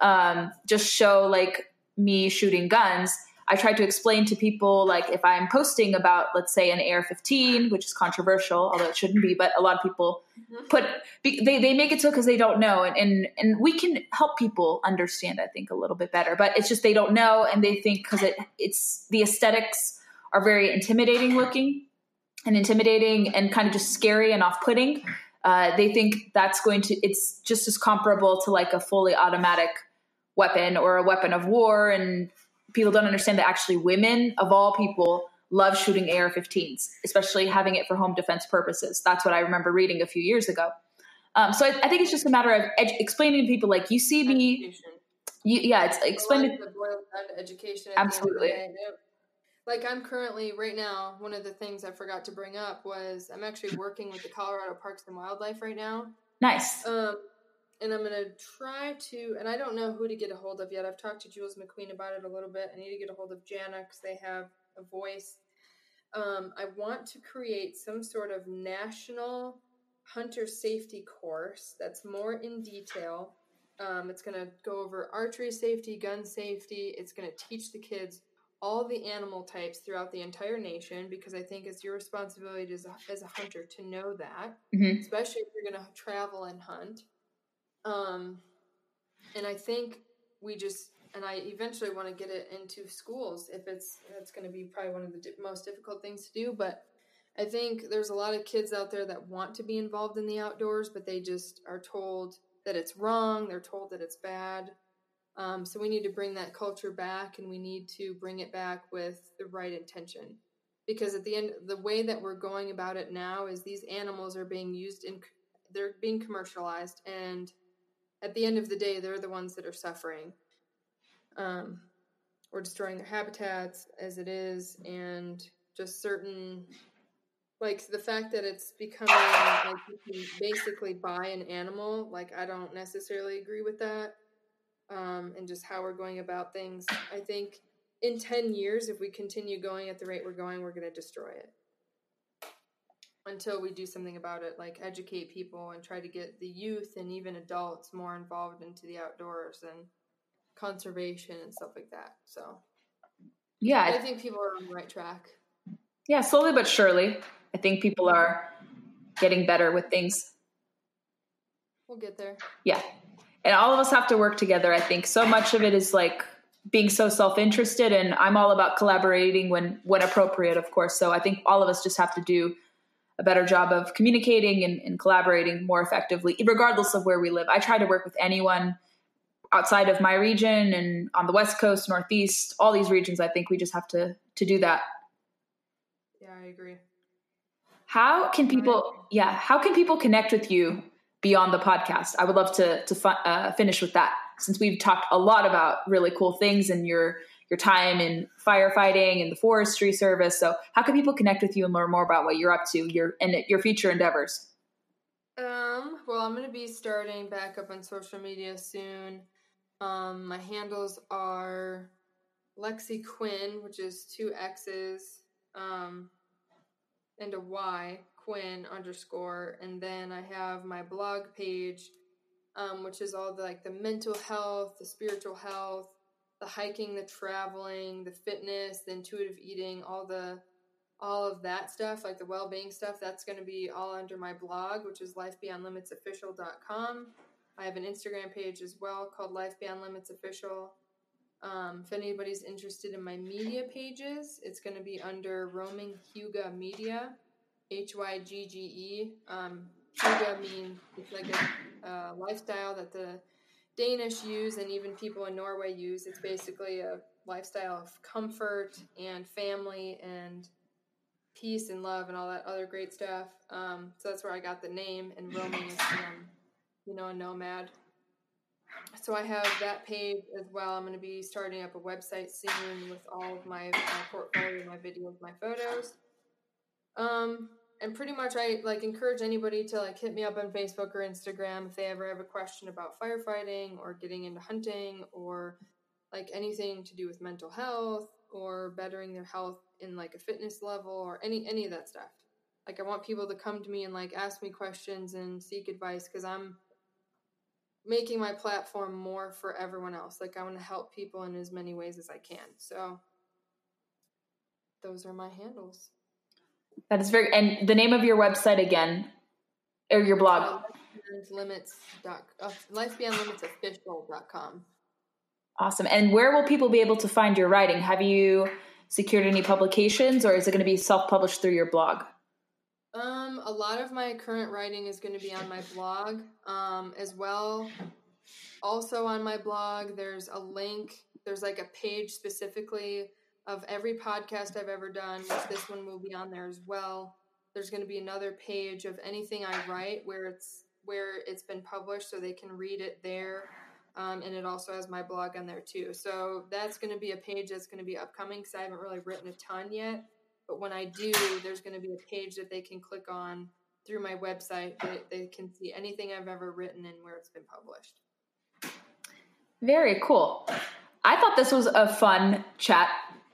um, just show like me shooting guns. I try to explain to people like if I'm posting about, let's say, an AR-15, which is controversial, although it shouldn't be, but a lot of people mm-hmm. put they they make it so because they don't know, and, and and we can help people understand, I think, a little bit better. But it's just they don't know, and they think because it it's the aesthetics are very intimidating looking and intimidating and kind of just scary and off-putting. Uh, they think that's going to it's just as comparable to like a fully automatic weapon or a weapon of war and people don't understand that actually women of all people love shooting AR-15s, especially having it for home defense purposes. That's what I remember reading a few years ago. Um, so I, I, think it's just a matter of explaining to people, like you see me, you, yeah, it's explaining to education. Absolutely. Like I'm currently right now, one of the things I forgot to bring up was I'm actually working with the Colorado Parks and Wildlife right now. Nice. Um, and I'm gonna try to, and I don't know who to get a hold of yet. I've talked to Jules McQueen about it a little bit. I need to get a hold of Jana because they have a voice. Um, I want to create some sort of national hunter safety course that's more in detail. Um, it's going to go over archery safety, gun safety. It's going to teach the kids all the animal types throughout the entire nation because I think it's your responsibility as a, as a hunter to know that, Mhm. especially if you're going to travel and hunt. Um, and I think we just, and I eventually want to get it into schools if it's, that's going to be probably one of the most difficult things to do. But I think there's a lot of kids out there that want to be involved in the outdoors, but they just are told that it's wrong. They're told that it's bad. Um, so we need to bring that culture back, and we need to bring it back with the right intention. Because at the end, the way that we're going about it now is these animals are being used in, they're being commercialized, and at the end of the day, they're the ones that are suffering. Um, we're destroying their habitats as it is, and just certain, like the fact that it's becoming like you can basically buy an animal. Like I don't necessarily agree with that um, and just how we're going about things. I think in 10 years, if we continue going at the rate we're going, we're going to destroy it. Until we do something about it, like educate people and try to get the youth and even adults more involved into the outdoors and conservation and stuff like that. So Yeah, I think people are on the right track. yeah, slowly but surely. I think people are getting better with things. We'll get there. Yeah. And all of us have to work together. I think so much of it is like being so self-interested and I'm all about collaborating when when appropriate, of course. So I think all of us just have to do a better job of communicating and, and collaborating more effectively, regardless of where we live. I try to work with anyone outside of my region and on the West Coast, Northeast, all these regions. I think we just have to to do that. Yeah, I agree. How can people, yeah, how can people connect with you beyond the podcast? I would love to to fu- uh, finish with that since we've talked a lot about really cool things and your your time in firefighting and the forestry service. So, how can people connect with you and learn more about what you're up to, your and your future endeavors? Um, well, I'm going to be starting back up on social media soon. Um, my handles are Lexi Quinn, which is two X's, um, and a Y, Quinn underscore. And then I have my blog page, um, which is all the like the mental health, the spiritual health, the hiking, the traveling, the fitness, the intuitive eating, all the all of that stuff, like the well-being stuff, that's going to be all under my blog, which is lifebeyondlimitsofficial.com. I have an Instagram page as well called Life Beyond Limits Official. Um, if anybody's interested in my media pages, it's going to be under Roaming Hygge Media, H Y G G E. Um, Hygge means it's like a uh, lifestyle that the Danish use and even people in Norway use. It's basically a lifestyle of comfort and family and peace and love and all that other great stuff. Um, so that's where I got the name. And roaming is, you know, a nomad. So I have that page as well. I'm going to be starting up a website soon with all of my, my portfolio, my videos, my photos. Um, and pretty much I like encourage anybody to like hit me up on Facebook or Instagram if they ever have a question about firefighting or getting into hunting or like anything to do with mental health or bettering their health in like a fitness level or any any of that stuff. Like I want people to come to me and like ask me questions and seek advice cuz I'm making my platform more for everyone else. Like I want to help people in as many ways as I can. So those are my handles. That is very and the name of your website again or your blog. Limits dot uh, life beyond limits official.com. Awesome. And where will people be able to find your writing? Have you secured any publications or is it going to be self-published through your blog? Um, a lot of my current writing is going to be on my blog, um, as well. Also on my blog, there's a link. There's like a page specifically of every podcast I've ever done, this one will be on there as well. There's going to be another page of anything I write where it's where it's been published, so they can read it there. Um, and it also has my blog on there too. So that's going to be a page that's going to be upcoming because I haven't really written a ton yet. But when I do, there's going to be a page that they can click on through my website. That they can see anything I've ever written and where it's been published. Very cool. I thought this was a fun chat,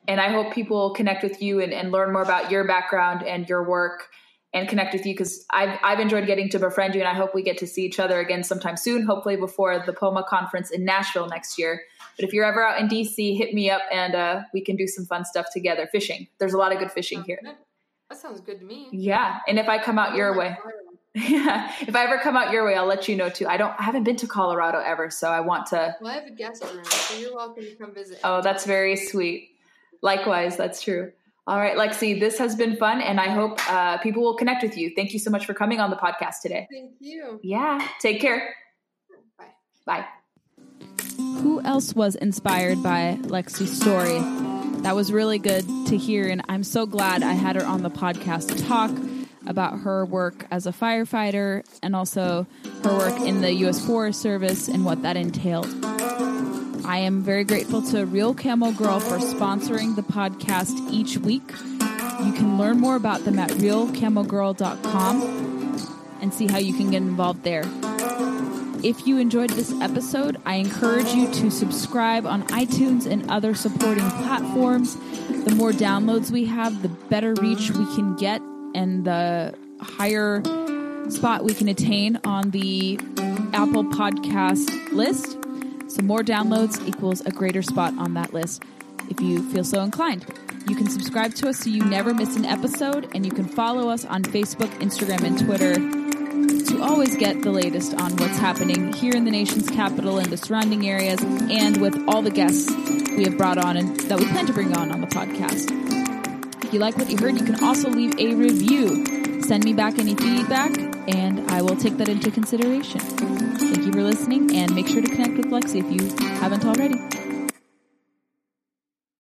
and I hope people connect with you and, and learn more about your background and your work. and connect with you because I've, I've enjoyed getting to befriend you and I hope we get to see each other again sometime soon, hopefully before the POMA conference in Nashville next year. But if you're ever out in DC, hit me up and uh, we can do some fun stuff together. Fishing. There's a lot of good fishing here. That sounds good to me. Yeah. And if I come out your way, yeah, if I ever come out your way, I'll let you know too. I don't, I haven't been to Colorado ever, so I want to. Well, I have a guest room, so you're welcome to come visit. Oh, that's very sweet. Likewise, that's true. All right, Lexi, this has been fun, and I hope uh, people will connect with you. Thank you so much for coming on the podcast today. Thank you. Yeah, take care. Bye. Bye. Who else was inspired by Lexi's story? That was really good to hear, and I'm so glad I had her on the podcast to talk about her work as a firefighter and also her work in the U.S. Forest Service and what that entailed. I am very grateful to Real Camo Girl for sponsoring the podcast each week. You can learn more about them at realcamogirl.com and see how you can get involved there. If you enjoyed this episode, I encourage you to subscribe on iTunes and other supporting platforms. The more downloads we have, the better reach we can get and the higher spot we can attain on the Apple Podcast list. So, more downloads equals a greater spot on that list if you feel so inclined. You can subscribe to us so you never miss an episode, and you can follow us on Facebook, Instagram, and Twitter to always get the latest on what's happening here in the nation's capital and the surrounding areas, and with all the guests we have brought on and that we plan to bring on on the podcast. If you like what you heard, you can also leave a review. Send me back any feedback, and I will take that into consideration. Thank you for listening, and make sure to connect with Lexi if you haven't already.